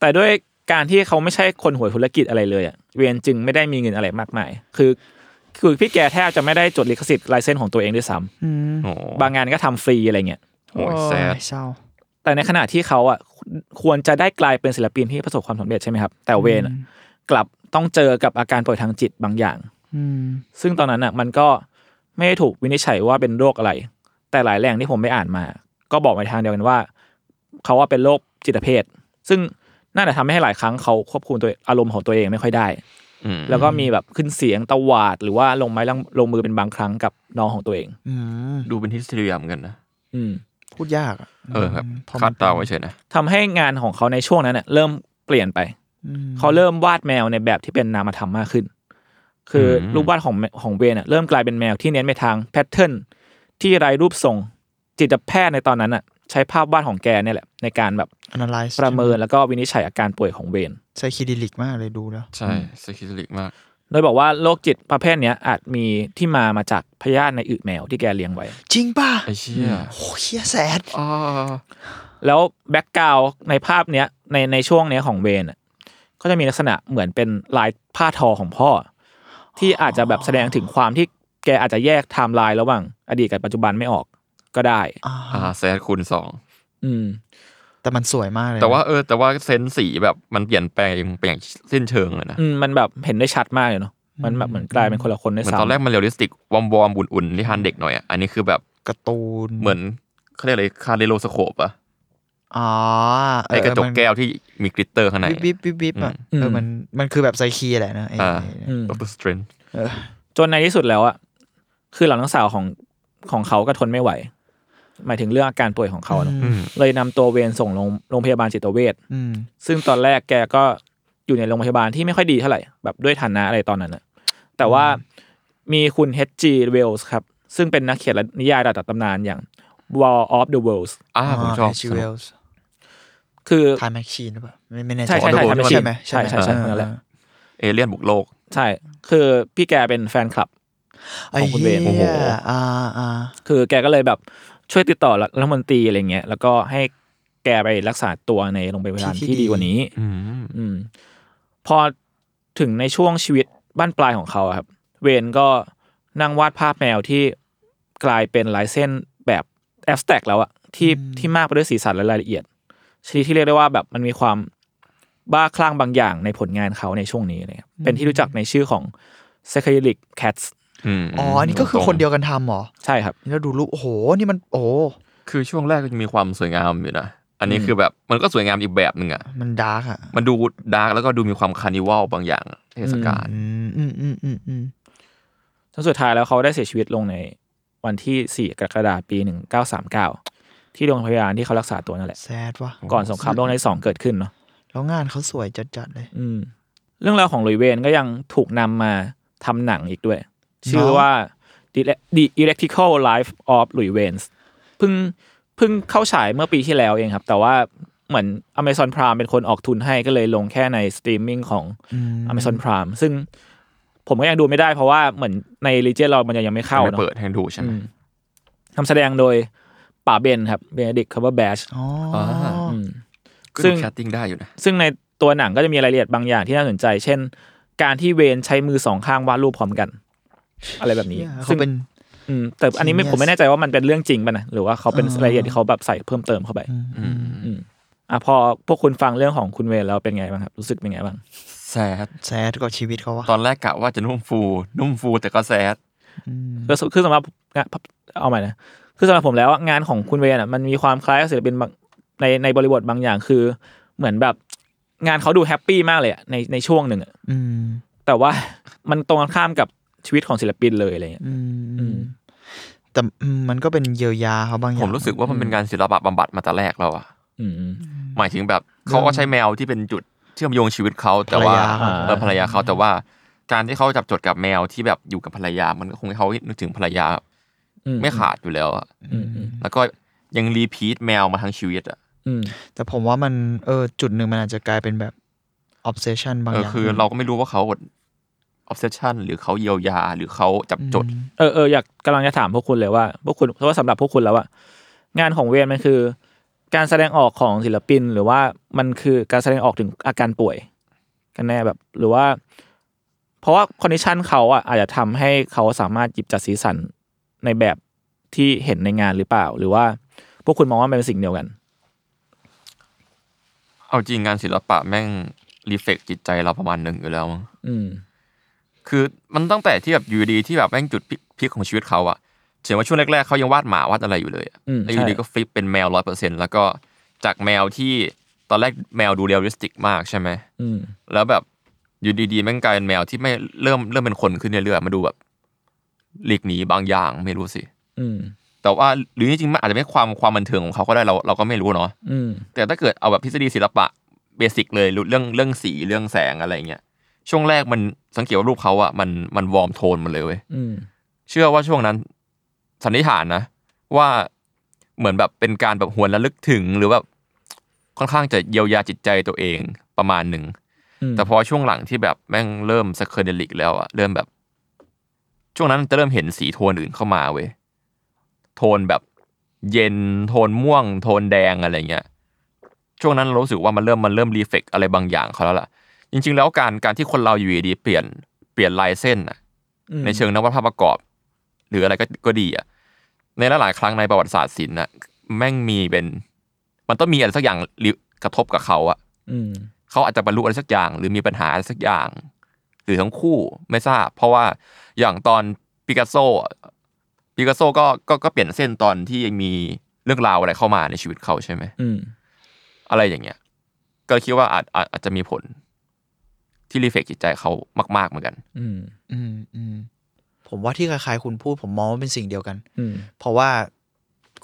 แต่ด้วยการที่เขาไม่ใช่คนหัวธุรกิจอะไรเลยอะเวียนจึงไม่ได้มีเงินอะไรมากมาย คือ คือพี่แกแทบจะไม่ได้จดลิขสิทธิ์ลายเส้นของตัวเองด้วยซ้ำอืมโอ้บางงานก็ทำฟรีอะไรเงี้ยโอ้ยแซดเศร้าแต่ในขณะที่เขาอะควรจะได้กลายเป็นศิลปินที่ประสบความสำเร็จใช่ไหมครับ แต่เวนอะกลับต้องเจอกับอาการป่วยทางจิตบางอย่างอืม ซึ่งตอนนั้นอะ มันก็ไม่ได้ถูกวินิจฉัยว่าเป็นโรคอะไร แต่หลายแหล่งที่ผมไปอ่านมา ก็บอกในทางเดียวกันว่า เขาว่าเป็นโรคจิตเภท ซึ่งน่าจะทำให้หลายครั้งเขาควบคุมตัวอารมณ์ของตัวเองไม่ค่อยได้อืมแล้วก็มีแบบขึ้นเสียงตวาด หรือว่าลงไม้ลงลงมือเป็นบางครั้งกับน้องของตัวเองอืมดูเป็นฮิสเทียเหมือนกันนะอืมพูดยากอะเออแบบพอคามัดนเดาไว้เฉยนะทำให้งานของเขาในช่วงนั้นเน่ยเริ่มเปลี่ยนไปอืมเขาเริ่มวาดแมวในแบบที่เป็นนามธรรมมากขึ้น คืออมรูปวาดของของเวนอะเริ่มกลายเป็นแมวที่เน้นไปทาง pattern ที่ไร้รูปทรงจิตแพทย์ในตอนนั้นอะใช้ภาพวาดของแกเนี่ยแหละ ในการแบบ analyze ประเมินแล้วก็วินิจฉัยอาการป่วยของเวน psychedelic มากเลยดูแล้ว ใช่ psychedelic มาก โดยบอกว่าโรคจิตประเภทเนี้ยอาจมีที่มามาจากพยาธิในอึแมวที่แกเลี้ยงไว้ จริงป่ะไอ้เชี่ยโอ้เหี้ยแสดอ๋อแล้ว background ในภาพเนี้ยในในช่วงเนี้ยของเวนอะก็จะมีลักษณะเหมือนเป็นลายผ้าทอของพ่อ ที่อาจจะแบบแสดงถึงความที่แกอาจจะแยกไทม์ไลน์ระหว่าง อดีตกับปัจจุบันไม่ออกก็ได้ อ่าอ่า sad คูณสองอืม แต่มันสวยมากเลยนะแต่ว่าเออ แต่ว่า sense สีแบบมันเปลี่ยนแปลงไปอย่างสิ้นเชิงเลยนะอืมมันแบบเห็นได้ชัดมากเลยเนาะมันแบบเหมือนกลายเป็นคนละคนเหมือนด้วยซ้ำตอนแรกมัน realistic warm warm บุนอุ่นๆที่ฮันเด็กหน่อยอะอันนี้คือแบบการ์ตูนเหมือนเขาเรียกอะไร kaleidoscope อะ อ๋อเไอ้กระจกมันแก้วที่มีกริตเตอร์ข้างในวิบวิบวิบวิบอะเออมันมันคือแบบไซคีแหละนะไอ้อ่าอืมดรสเตรนเออจนในที่สุดแล้วอะคือหลังน้องสาวของของเขาก็ทนไม่ไหว หมายถึงเรื่องอาการป่วยของเขาเนอะอืมเลยนำตัวเวนส่งโรงโรงพยาบาลจิตเวชอืมซึ่งตอนแรกแกก็อยู่ในโรงพยาบาลที่ไม่ค่อยดีเท่าไหร่แบบด้วยฐานะอะไรตอนนั้นนะแต่ว่ามีคุณ H.G. Wells ครับ ซึ่งเป็นนักเขียนและนิยายระดับตำนานอย่าง War of the Worlds อ่าผมชอบชิเวลส์ คือทายแมชชีนหรือเปล่าไม่ไม่แน่ใจใช่ใช่ใช่อ๋อทำ The อา World ชีพใช่ไหมใช่ใช่ใช่นั่นแหละเอเลี่ยนบุกโลก ใช่ คือพี่แกเป็นแฟนคลับ ไอ้ของคุณเวเหี้นยโอ้โหอ่าอ่าคือแกก็เลยแบบช่วยติดต่อรัฐมนตรีอะไรเงี้ยแล้วก็ให้แกไปรักษาตัวในโรงพยาบาลที่ดีกว่านี้ อืมอืม พอถึงในช่วงชีวิตบ้านปลายของเขาอะครับ เวนก็นั่งวาดภาพแมวที่กลายเป็นลายเส้นแบบแอบสแต็กแล้วอะที่ที่มากไปด้วยสีสันและรายละเอียด ชนิดที่เรียกได้ว่าแบบมันมีความบ้าคลั่งบางอย่างในผลงานเขาในช่วงนี้เลยครับเป็นที่รู้จักในชื่อของ Psychedelic Cats มอ๋ออันนี้ก็คือคนเดียวกันทำเหรอ ใช่ครับนี่เราดูรูปโอ้โห นี่มันโอ้คือช่วงแรกก็จะมีความสวยงามอยู่นะ อันนี้คือแบบมันก็สวยงามอีกแบบหนึ่งอะ มันดาร์กอะ มันดูdark แล้วก็ดูมีความ carnival บางอย่างเทศกาลอืมอืมอืมอืมอืมจนสุดท้ายแล้วเขาได้เสียชีวิตลงในวันที่ 4 กรกฎาคมปี 1939 ที่โรงพยาบาลที่เขารักษาตัวนั่นแหละ แซดว่ะก่อนสงครามโลกครั้งที่สองเกิดขึ้นเนาะแล้วงานเขาสวยจัดๆเลย อืม เรื่องราวของหลุยส์เวนก็ยังถูกนำมาทำหนังอีกด้วย ชื่อว่า The The Electrical Life of Louis Wain เพิ่งเพิ่งเข้าฉายเมื่อปีที่แล้วเองครับ แต่ว่าเหมือน Amazon Prime เป็นคนออกทุนให้ก็เลยลงแค่ในสตรีมมิ่งของ Amazon Prime ซึ่งผมก็ยังดูไม่ได้เพราะว่าเหมือนใน Region เรามันยังไม่เข้าไม่เนาะ เปิดให้ดูใช่ไหม อืมทำแสดงโดย ป๋าเบนครับ Benedict Cumberbatch อ๋อก็ซึ่งดู casting ได้อยู่นะซึ่งในตัวหนังก็จะมีรายละเอียดบางอย่างที่น่าสนใจ เช่น การที่เวนใช้มือสองข้างวาดรูปพร้อมกัน อะไรแบบนี้เหี้ยซึ่งเขางเป็นอืมแต่อันนี้ไม่ Genius ผมไม่แน่ใจว่ามันเป็นเรื่องจริงป่ะนะหรือว่าเขาเป็นอ่ารายละเอียดที่เขาแบบใส่เพิ่มเติมเข้าไปอืมอืมอะพอพวกคุณฟังเรื่องของคุณเวนแล้วเป็นไงบ้างครับรู้สึกเป็นไงบ้างแซดแซดกับชีวิตเขาวะตอนแรกกะว่าจะนุ่มฟู นุ่มฟูแต่ก็แซดคือคือสำหรับงานเอาใหม่นะ คือสำหรับผมแล้วอะงานของคุณเวนอะมันมีความคล้ายกับศิลปินบางในในบริบทบางอย่างคือ เหมือนแบบงานเขาดูแฮปปี้มากเลยอะในในช่วงหนึ่งอะอืมแต่ว่ามันตรงกันข้ามกับชีวิตของศิลปินเลยอะไรเงี้ยอืมอืมแต่อืมมันก็เป็นเยียวยาเขาบางอย่างผมรู้สึกว่ามันเป็นงานศิลปะบำบัดมาแต่แรกแล้วอะอืมอืมหมายถึงแบบเขาก็ใช้แมวที่เป็นจุดเชื่อมโยงชีวิตเขาแต่ว่าอ่าเออภรรยาเขาแต่ว่า การที่เขาจับจดกับแมวที่แบบอยู่กับภรรยา มันก็คงให้เขานึกถึงภรรยาอื ไม่ขาดอยู่แล้วอะอืมอืมแล้วก็ยัง repeat แมวมาทั้งชีวิตอะอืมแต่ผมว่ามันเออจุดหนึ่งมันอาจจะกลายเป็นแบบ obsession บางเอออย่างคือเราก็ไม่รู้ว่าเขา obsession หรือเขาเยียวยาหรือเขาจับจด เออเอออยากกำลังจะถามพวกคุณเลยว่าพวกคุณเพราะว่าสำหรับพวกคุณแล้วอะงานของเวนมันคือ การแสดงออกของศิลปินหรือว่ามันคือการแสดงออกถึงอาการป่วย กันแน่แบบหรือว่า เพราะว่าคอนดิชันเขาอะอาจจะทำให้เขาสามารถหยิบจัดสีสัน ในแบบที่เห็นในงานหรือเปล่า หรือว่า พวกคุณมองว่ามันเป็นสิ่งเดียวกัน เอาจริงงานศิลปะแม่ง reflect จิตใจเราประมาณหนึ่งอยู่แล้วมั้งอืมคือมันตั้งแต่ที่แบบอยู่ดีที่แบบแม่งจุดพลิกของชีวิตเขาอะเชื่อว่าช่วงแรกๆเขายังวาดหมาวาดอะไรอยู่เลยอะอืมแล้วอยู่ดีใช่ก็ flip เป็นแมวร้อยเปอร์เซ็นต์แล้วก็จากแมวที่ตอนแรกแมวดู realistic มากใช่ไหมอืมแล้วแบบอยู่ดีๆแม่งกลายเป็นแมวที่ไม่เริ่มเริ่มเป็นคนขึ้นเรื่อยๆมาดูแบบ หลีกหนีบางอย่างไม่รู้สิอืมแต่ว่าหรือจริงๆมันอาจจะไม่ความความบันเทิงของเขาก็ได้เราเราก็ไม่รู้เนาะอืมแต่ถ้าเกิดเอาแบบทฤษฎีศิลปะ basic เลยรู้เรื่องเรื่องสีเรื่องแสงอะไรเงี้ยช่วงแรกมันสังเกตว่ารูปเขาอะมันมัน warm tone หมดเลยเว้ยอืมเชื่อว่าช่วงนั้นสันนิษฐานนะ ว่าเหมือนแบบเป็นการแบบหวนระลึกถึงหรือแบบค่อนข้างจะเยียวยาจิตใจตัวเองประมาณหนึ่งอืมแต่พอช่วงหลังที่แบบแม่งเริ่ม psychedelic แล้วอะเริ่มแบบ ช่วงนั้นจะเริ่มเห็นสีโทนอื่นเข้ามาเว้ยโทนแบบเย็นโทนม่วง โทนแดงอะไรเงี้ยช่วงนั้นเรารู้สึกว่ามันเริ่มมันเริ่มรีเฟกอะไรบางอย่างเขาแล้วล่ะ จริง ๆ แล้วการการที่คนเราอยู่ดีๆเปลี่ยนเปลี่ยนลายเส้นอะอืมในเชิงนวัตภาพประกอบ หรืออะไรก็ก็ดีอะในหลายๆครั้งในประวัติศาสตร์ศิลป์น่ะแม่งมีเป็น มันต้องมีอะไรสักอย่างริกระทบกับเขาอะอืมเขาอาจจะบรรลุอะไรสักอย่าง หรือมีปัญหาอะไรสักอย่าง หรือทั้งคู่ไม่ทราบ เพราะว่าอย่างตอนปิกัสโซปิกัสโซก็ก็ก็เปลี่ยนเส้นตอนที่มีเรื่องราวอะไรเข้ามาในชีวิตเขาใช่ไหมอืมอะไรอย่างเงี้ย ก็คิดว่าอาจอาจอาจจะมีผลที่รีเฟกจิตใจเขามาก ๆเหมือนกัน อืม อืมอืมผมว่าที่คล้ายๆคุณพูดผมมองว่าเป็นสิ่งเดียวกันอืมเพราะว่า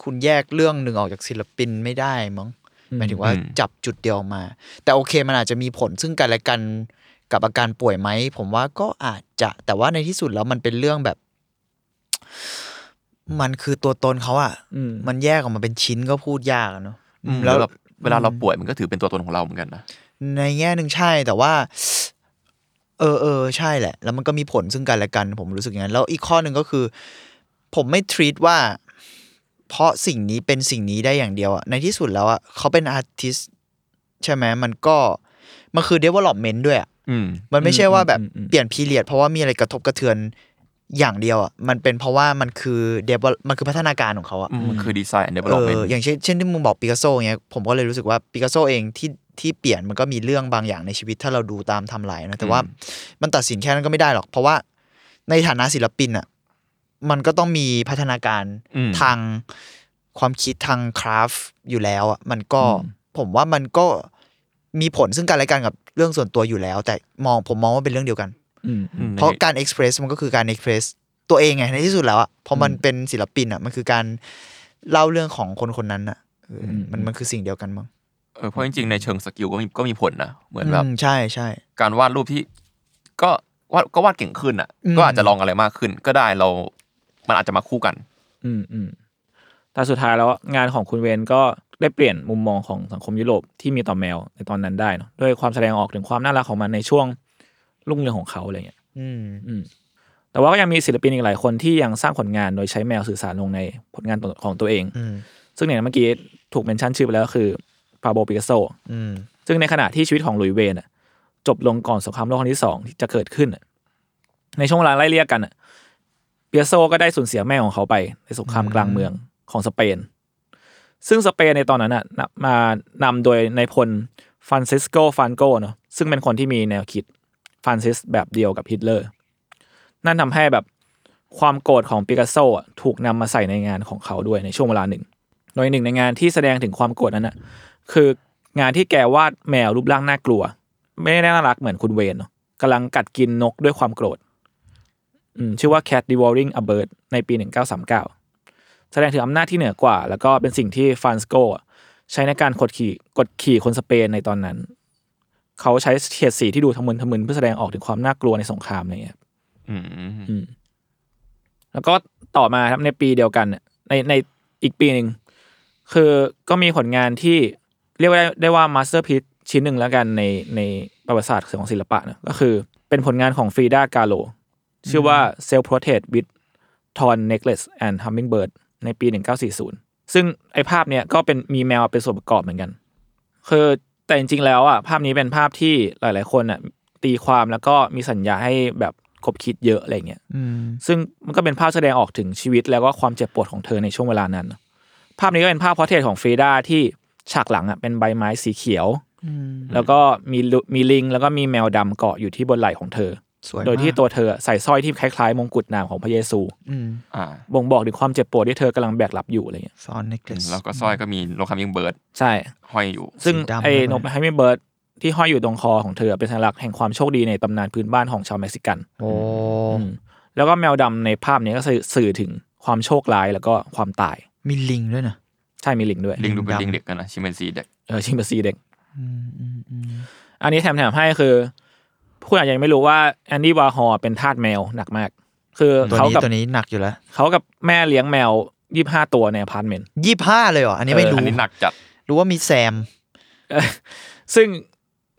คุณแยกเรื่องหนึ่งออกจากศิลปินไม่ได้มั้งอืมหมายถึงว่าอืมจับจุดเดียวออกมา แต่โอเคมันอาจจะมีผลซึ่งกันและกัน กับอาการป่วยไหมผมว่าก็อาจจะแต่ว่าในที่สุดแล้วมันเป็นเรื่องแบบ มันคือตัวตนเขาอะอืมมันแยกออกมาเป็นชิ้นก็พูดยากอะเนาะแล้วแบบเวลาเราป่วยมันก็ถือเป็นตัวตนของเราเหมือนกันนะในแง่หนึ่งใช่แต่ว่า เออเออใช่แหละ แล้วมันก็มีผลซึ่งกันและกัน ผมรู้สึกอย่างนั้น แล้วอีกข้อหนึ่งก็คือ ผมไม่ทรีตว่า เพราะสิ่งนี้เป็นสิ่งนี้ได้อย่างเดียวอะในที่สุดแล้วอะเขาเป็นอาร์ติสใช่ไหมมันก็มันคือ development ด้วยอะอืม มันไม่ใช่ว่าแบบอืมอืมเปลี่ยนพีเรียดเพราะว่ามีอะไรกระทบกระเทือนอย่างเดียวอะมันเป็นเพราะว่ามันคือ develop มันคือพัฒนาการของเขาอะมันคือดีไซน์เอ development ออย่างเช่นเช่นที่มึงบอกปิกัสโซเงี้ยผมก็เลยรู้สึกว่าปิกัสโซเองที่ที่เปลี่ยนมันก็มีเรื่องบางอย่างในชีวิตถ้าเราดูตามไทำลายนะแต่ว่ามันตัดสินแค่นั้นก็ไม่ได้หรอก เพราะว่าในฐานะศิลปินอะมันก็ต้องมีพัฒนาการอืมทางความคิดทาง craft อยู่แล้วอะมันก็ผมว่ามันก็ มีผลซึ่งกันและกันกับเรื่องส่วนตัวอยู่แล้ว แต่มองผมมองว่าเป็นเรื่องเดียวกันอืมอืมเพราะการ express มันก็คือการ express ตัวเองไงในที่สุดแล้วอะพอมันเป็นศิลปินอะมันคือการเล่าเรื่องของคนคนนั้นอะเอออมันมันคือสิ่งเดียวกันมั้งเออเพราะจริงๆในเชิง skill ก็มีก็มีผลนะเหมือนแบบอืมใช่ใช่การวาดรูปที่ก็วาดก็วาดเก่งขึ้นอะอืมก็อาจจะลองอะไรมากขึ้น ก็ได้เรา มันอาจจะมาคู่กัน อืมอืมแต่สุดท้ายแล้วงานของคุณเวนก็ ได้เปลี่ยนมุมมองของสังคมยุโรปที่มีต่อแมวในตอนนั้นได้เนอะด้วยความแสดงออกถึงความน่ารักของมันในช่วงรุ่งเรืองของเขาอะไรเงี้ยอืมอืมแต่ว่าก็ยังมีศิลปินอีกหลายคนที่ยังสร้างผลงานโดยใช้แมวสื่อสารลงในผลงานของตัวเองอืมซึ่งเนี่ยเมื่อกี้ถูก mention ชื่อไปแล้วก็คือปาโบลปิกัสโซอืมซึ่งในขณะที่ชีวิตของหลุยส์เวนอะจบลงก่อนสงครามโลกครั้งที่สองที่จะเกิดขึ้นอะในช่วงเวลาไล่เลี่ยกันอะปิกัสโซก็ได้สูญเสียแม่ของเขาไปในสงครามกลางเมืองของสเปน ซึ่งสเปนในตอนนั้นอะมานำโดยนายพลฟรานซิสโกฟรังโกเนาะซึ่งเป็นคนที่มีแนวคิดฟาสซิสต์แบบเดียวกับฮิตเลอร์ นั่นทำให้แบบความโกรธของปิกัสโซอะถูกนำมาใส่ในงานของเขาด้วยในช่วงเวลาหนึ่ง โดยหนึ่งในงานที่แสดงถึงความโกรธนั้นน่ะคืองานที่แกวาดแมวรูปร่างน่ากลัว ไม่ได้น่ารักเหมือนคุณเวนเนาะกำลังกัดกินนกด้วยความโกรธอืมชื่อว่า Cat Devouring a Bird ในปี 1939 แสดงถึงอำนาจที่เหนือกว่า แล้วก็เป็นสิ่งที่ฟรานสโกอะใช้ในการกดขี่กดขี่คนสเปนในตอนนั้น เขาใช้เฉดสีที่ดูทะมึนทะมึนเพื่อแสดงออกถึงความน่ากลัวในสงครามอะไรเงี้ยอืมอืมแล้วก็ต่อมาครับในปีเดียวกันเนี่ยในในอีกปีหนึ่งคือก็มีผลงานที่เรียกว่าได้ได้ว่ามาสเตอร์พี e ชิ้นหนึ่งแล้วกันในในประวัติศาสตร์ของศิลปะนะก็คือเป็นผลงานของฟรีดากาโลชื่อว่า Self Portrait with Thorn Necklace and Hummingbird ในปี 1940 ซึ่งไอภาพเนี้ยก็เป็นมีแมวเป็นส่วนประกอบเหมือนกัน คือแต่จริงๆแล้วอะภาพนี้เป็นภาพที่หลาย ๆ คนอะตีความแล้วก็มีสัญญะให้แบบขบคิดเยอะอะไรเงี้ยอืมซึ่งมันก็เป็นภาพแสดงออกถึงชีวิตแล้วก็ความเจ็บปวดของเธอในช่วงเวลานั้น ภาพนี้ก็เป็นภาพ portrait ของฟรีดาที่ฉากหลังอะเป็นใบไม้สีเขียวแล้วก็มีลุมีลิงแล้วก็มีแมวดำเกาะอยู่ที่บนไหล่ของเธอสวย โดยที่มากตัวเธอใส่สร้อยที่คล้ายๆมงกุฎหนามของพระเยซูอืมอ่าบ่งบอกถึงความเจ็บปวดที่เธอกำลังแบกรับอยู่อะไรเงี้ย thorn necklace แล้วก็สร้อยก็มีนก hummingbird ใช่ห้อยอยู่ ซึ่งสีดำไอ้ด้วยนกไฮ mingbird ที่ห้อยอยู่ตรงคอของเธอเป็นสัญลักษณ์แห่งความโชคดีในตำนานพื้นบ้านของชาวเม็กซิกันโอ้อืมแล้วก็แมวดำในภาพนี้ก็สื่อสื่อถึงความโชคร้ายแล้วก็ความตาย มีลิงด้วยนะใช่มีลิงด้วยลิงดูเป็นดำลิงเด็กกันนะชิมแปนซีเด็กเออชิมเปอร์ซีเด็กอืมอืมอืมอันนี้แถมแถมให้คือ ผู้อาจจะยังไม่รู้ว่าแอนดี้วาฮอร์เป็นทาสแมวหนักมาก คือตัวเขานี้กับตัวนี้หนักอยู่แล้วเขากับแม่เลี้ยงแมวยี่ห้าตัวในอพาร์ตเมนต์ยี่ห้าเลยเหรออันนี้ไม่เออรู้อันนี้หนักจัดรู้ว่ามีแซม ซึ่ง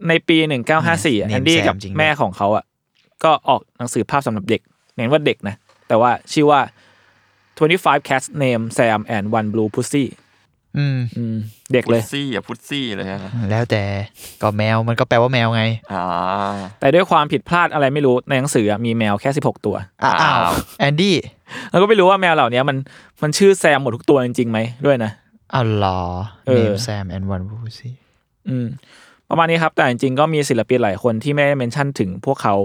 ในปีหนึ่งเก้าห้าสี่เนี่ยแอนดี้ Name กับ Sam จริงด้วยแม่ของเขาอะก็ออกหนังสือภาพสำหรับเด็กเน้นว่าเด็กนะ แต่ว่าชื่อว่า 25 cats name Sam and one blue pussy อืมอืมเด็กพุเลซยซี่อะ pussy เลยนะแล้วแต่ก็แมวมันก็แปลว่าแมวไงอ่า แต่ด้วยความผิดพลาดอะไรไม่รู้ในหนังสืออะมีแมวแค่ 16 ตัว อ้าวอ้าวแอนดี้แล้วก็ไม่รู้ว่าแมวเหล่านี้มันมันชื่อแซมหมดทุกตัวจริงๆไหมด้วยนะ อ้าวเหรอเออ name Sa m and one blue pussyอืมประมาณนี้ครับ แต่จริงๆก็มีศิลปินหลายคนที่ไม่ได้ mention ถึงพวกเขา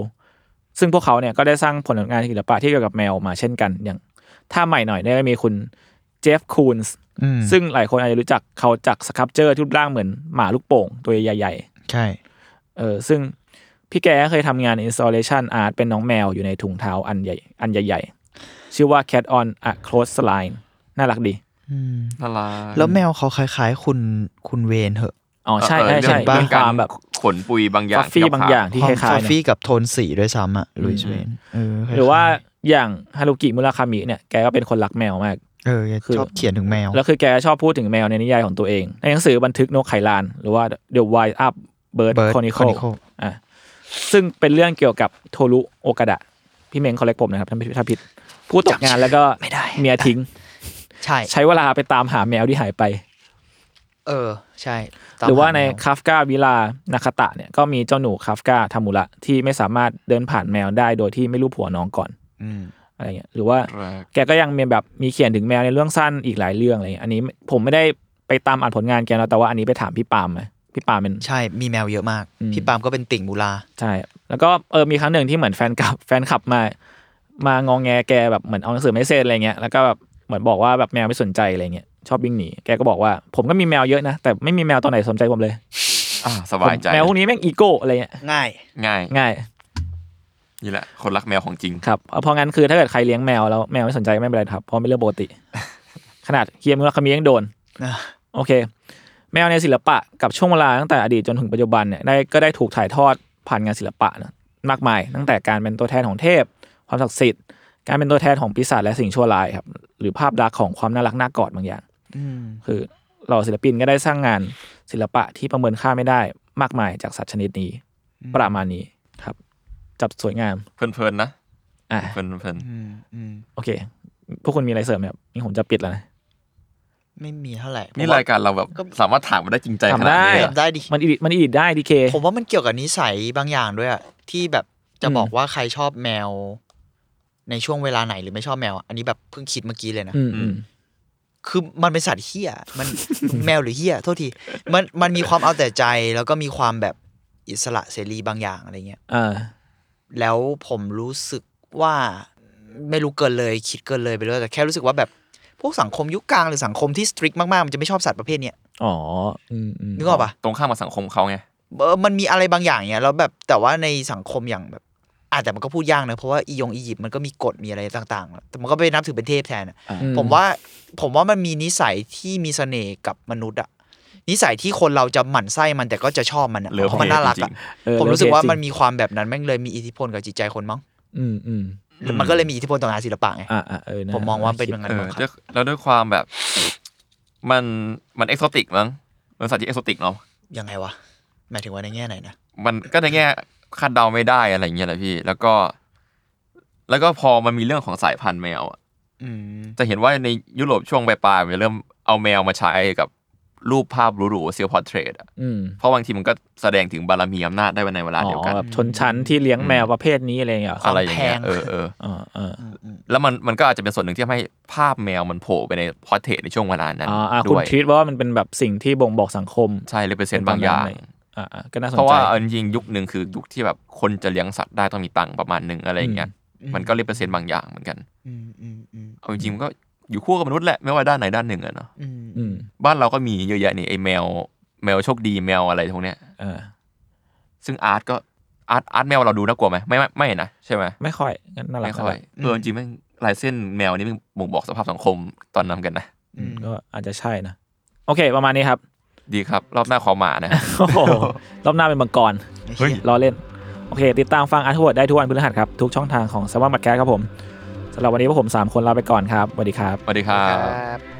ซึ่งพวกเขาเนี่ยก็ได้สร้างผลงานศิลปะที่เกี่ยวกับแมวมาเช่นกันอย่าง ถ้าใหม่หน่อยได้มีคุณเจฟคูนส์อืม ซึ่งหลายคนอาจจะรู้จักเขาจาก sculpture ที่รูปร่างเหมือนหมาลูกโป่ง ตัวใหญ่ใช่ๆเออซึ่งพี่แกเคยทำงาน installation art เป็นน้องแมวอยู่ในถุงเท้าอันใหญ่ อันใหญ่ ๆ ชื่อว่า cat on a clothesline น่ารักดีน่ารักแล้วแมวเขาคล้ายๆ คุณคุณเวนเหอะอ๋อใช่เออใช่ใช่เรื่องมีความแบบขนปุยบางอย่างฟัฟฟี่ที่เขบางอย่างที่คคอมล้ายฟๆนะฟี่กับโทนสีด้วยซ้ำอะลุยส์เวนเออคล้ยๆหรือว่าอย่างฮารุกิมุราคามิเนี่ยแกก็เป็นคนรักแมวมาก เออคือชอบเขียนถึงแมว แล้วคือแกชอบพูดถึงแมวในนิยายของตัวเอง ในหนังสือบันทึกนกไข่ลาน หรือว่า The Wild Up Bird Bird Chronicle Chronicle อะซึ่งเป็นเรื่องเกี่ยวกับโทรุโอกาดะ พี่เมงคอลเลกผมนะครับถ้าไม่ถ้าผิดผู้ตกงานแล้วก็ไม่ได้เมียทิ้ง ใช่ ใช้เวลาไปตามหาแมวที่หายไป เออ ใช่ หรือว่าในตมมคาฟกาวิลานาคาตะเนี่ยก็มีเจ้าหนูคาฟกาทามุระที่ไม่สามารถเดินผ่านแมวได้โดยที่ไม่รู้ผัวน้องก่อน อืม อะไรเงี้ยหรือว่ารักแกก็ยังมีแบบมีเขียนถึงแมวในเรื่องสั้นอีกหลายเรื่องอะไรเงี้ยอันนี้ผมไม่ได้ไปตามอ่านผลงานแกนะแต่ว่าอันนี้ไปถามพี่ปาล์มมาพี่ปาเป็นใช่มีแมวเยอะมากอืมพี่ปาล์มก็เป็นติ่งมูลาใช่ แล้วก็เออมีครั้งหนึ่งที่เหมือนแฟนคลับแฟนคลับมามางองแงแกแบบเหมือนเอาหนังสือไม่เซ็นอะไรเงี้ยแล้วก็แบบเหมือนบอกว่าแบบแมวไม่สนใจอะไรเงี้ยชอบวิ่งหนีแกก็บอกว่า ผมก็มีแมวเยอะนะ แต่ไม่มีแมวตัวไหนสนใจผมเลยอ่าสบายใจผมแมวพวกนี้แม่งอีโก้อะไรเงี้ยง่ายง่ายง่าย นี่แหละ คนรักแมวของจริงครับเอาเพราะงั้นคือถ้าเกิดใครเลี้ยงแมวแล้วแมวไม่สนใจไม่เป็นไรครับเพราะเป็นเรื่องปกติ ขนาดเคียมุราคามิยังโดนนะโอเค แมวในศิลปะกับช่วงเวลาตั้งแต่อดีตจนถึงปัจจุบันเนี่ยได้ก็ได้ถูกถ่ายทอดผ่านงานศิลปะนะมากมาย ตั้งแต่การเป็นตัวแทนของเทพ ความศักดิ์สิทธิ์การเป็นตัวแทนของปีศาจและสิ่งชั่วร้ายครับหรือภาพลักษณ์ของความน่ารักน่ากอดบางอย่างอืมคือเหล่าศิลปินก็ได้สร้างงานศิลปะที่ประเมินค่าไม่ได้มากมายจากสัตว์ชนิดนี้ ประมาณนี้ครับ จับสวยงาม เพลินๆนะอะเพลินอืมอืมโอเค พวกคุณมีอะไรเสริมไหมครับนี่ผมจะปิดแล้วนะไม่มีเท่าไหร่ๆนี่รายการเราแบบสามารถถามมาได้จริงใจขถามนาดได้นี้ทำได้ดิมันอีดิมันอีดิได้ดีเคผมว่ามันเกี่ยวกับนิสัยบางอย่างด้วยอะที่แบบจะอืมบอกว่าใครชอบแมว ในช่วงเวลาไหนหรือไม่ชอบแมวอะอันนี้แบบเพิ่งคิดเมื่อกี้เลยนะอืมอืมคือมันเป็นสัตว์เฮี้ยมันแมวหรือเฮี้ยโทษทีมันมันมีความเอาแต่ใจแล้วก็มีความแบบอิสระเสรีบางอย่างอะไรเงี้ยอ่า แล้วผมรู้สึกว่าไม่รู้เกินเลย คิดเกินเลยไปเลยแต่แค่รู้สึกว่าแบบพวกสังคมยุคกลางหรือสังคมที่สตริกมากๆมันจะไม่ชอบสัตว์ประเภทเนี้ยอ๋ออืมอืมนึกออกปะตรงข้ามกับสังคมเขาไงเออมันมีอะไรบางอย่างเนี้ยแล้วแบบแต่ว่าในสังคมอย่างแบบอะแต่มันก็พูดยากนะเพราะว่าอียงอียิปต์มันก็มีกฎมีอะไรต่างๆแต่มันก็ไปนับถือเป็นเทพแทนอะอืผมว่าผมว่ามันมีนิสัยที่มีเสน่ห์กับมนุษย์อะ นิสัยที่คนเราจะหมั่นไส้มันแต่ก็จะชอบมันอะเลิฟเพราะมันน่ารักจริอะงเออผมรู้สึกว่ามันจงมีความแบบนั้นแม่งเลยมีอิทธิพลกับจิตใจคนมั้งอืมอืมอืมมันก็เลยมีอิทธิพลต่องานศิลปะไงอ่าอ่าเออนะผมมองว่าเป็นอย่างนั้นเออมั้งคด้รัวยบแล้วด้วยความแบบ มันมันเอกโซติกมั้งมันสัตว์ที่เอกโซติกเนาะยังไงวะหมายถึงว่าในแง่ไหนนะมันก็ในแง่คาดเดาไม่ได้อะไรอย่างเงี้ยแหละพี่ แล้วก็ แล้วก็พอมันมีเรื่องของสายพันธุ์แมวอะอืมจะเห็นว่าในยุโรปช่วงปลายๆมันจะเริ่มเอาแมวมาใช้กับ รูปภาพหรูๆ self portrait อะอืมเพราะบางทีมันก็แสดงถึงบารมีอำนาจได้ในเวลาเดียวกันอ๋อแบบชนชั้นที่เลี้ยงแมวประเภทนี้อะไรอย่างเงี้ยเหรออะไรอย่างเงี้ยเออเอออ่าอ่าอืมอืมแล้วมันมันก็อาจจะเป็นส่วนหนึ่งที่ทำให้ภาพแมวมันโผล่ไปใน portrait ในช่วงเวลานั้นอ่าอ่าคุณด้วย treat ว่ามันเป็นแบบสิ่งที่บ่งบอกสังคมใช่เลยเปอร์เซ็นต์บางอย่างอ่าอ่าก็น่าสนเพราะใจว่าเอาจริงๆยุคหนึ่งคือยุคที่แบบคนจะเลี้ยงสัตว์ได้ต้องมีตังค์ประมาณหนึ่งอะไรอย่างเงี้ยมันก็เรียกเปอร์เซ็นต์บางอย่างเหมือนกันอืมอืมอืมเอาจริงๆมันก็ อยู่คู่กับมนุษย์แหละไม่ว่าด้านไหนด้านหนึ่งอะเนาะอืมอืมบ้านเราก็มีเยอะแยะนี่ไอแมว แมวโชคดีแมวอะไรพวกเนี้ยอ่าซึ่งอาร์ตก็อาร์ตอาร์ตแมวเราดูน่ากลัวไหมไม่ไม่ไม่นะใช่ไหมไม่ค่อยงั้นน่ารักไม่ค่อยน่ารักเออจริงๆแม่งลายเส้นแมวนี่มันบ่งบอกสภาพสังคมตอนนั้นกันนะอืมก็อาจจะใช่นะโอเค ประมาณนี้ครับ ดีครับ รอบหน้าขอหมานะโอ้โหรอบหน้าเป็นมังกรเฮ้ยรอเล่น โอเค ติดตามฟังอาร์ทวดได้ทุกวันพฤหัสครับ ทุกช่องทางของสวัสดิ์มัดแคสครับผม สำหรับวันนี้พวกผม 3 คนลาไปก่อนครับสวัสดีครับ สวัสดีครัคบรับ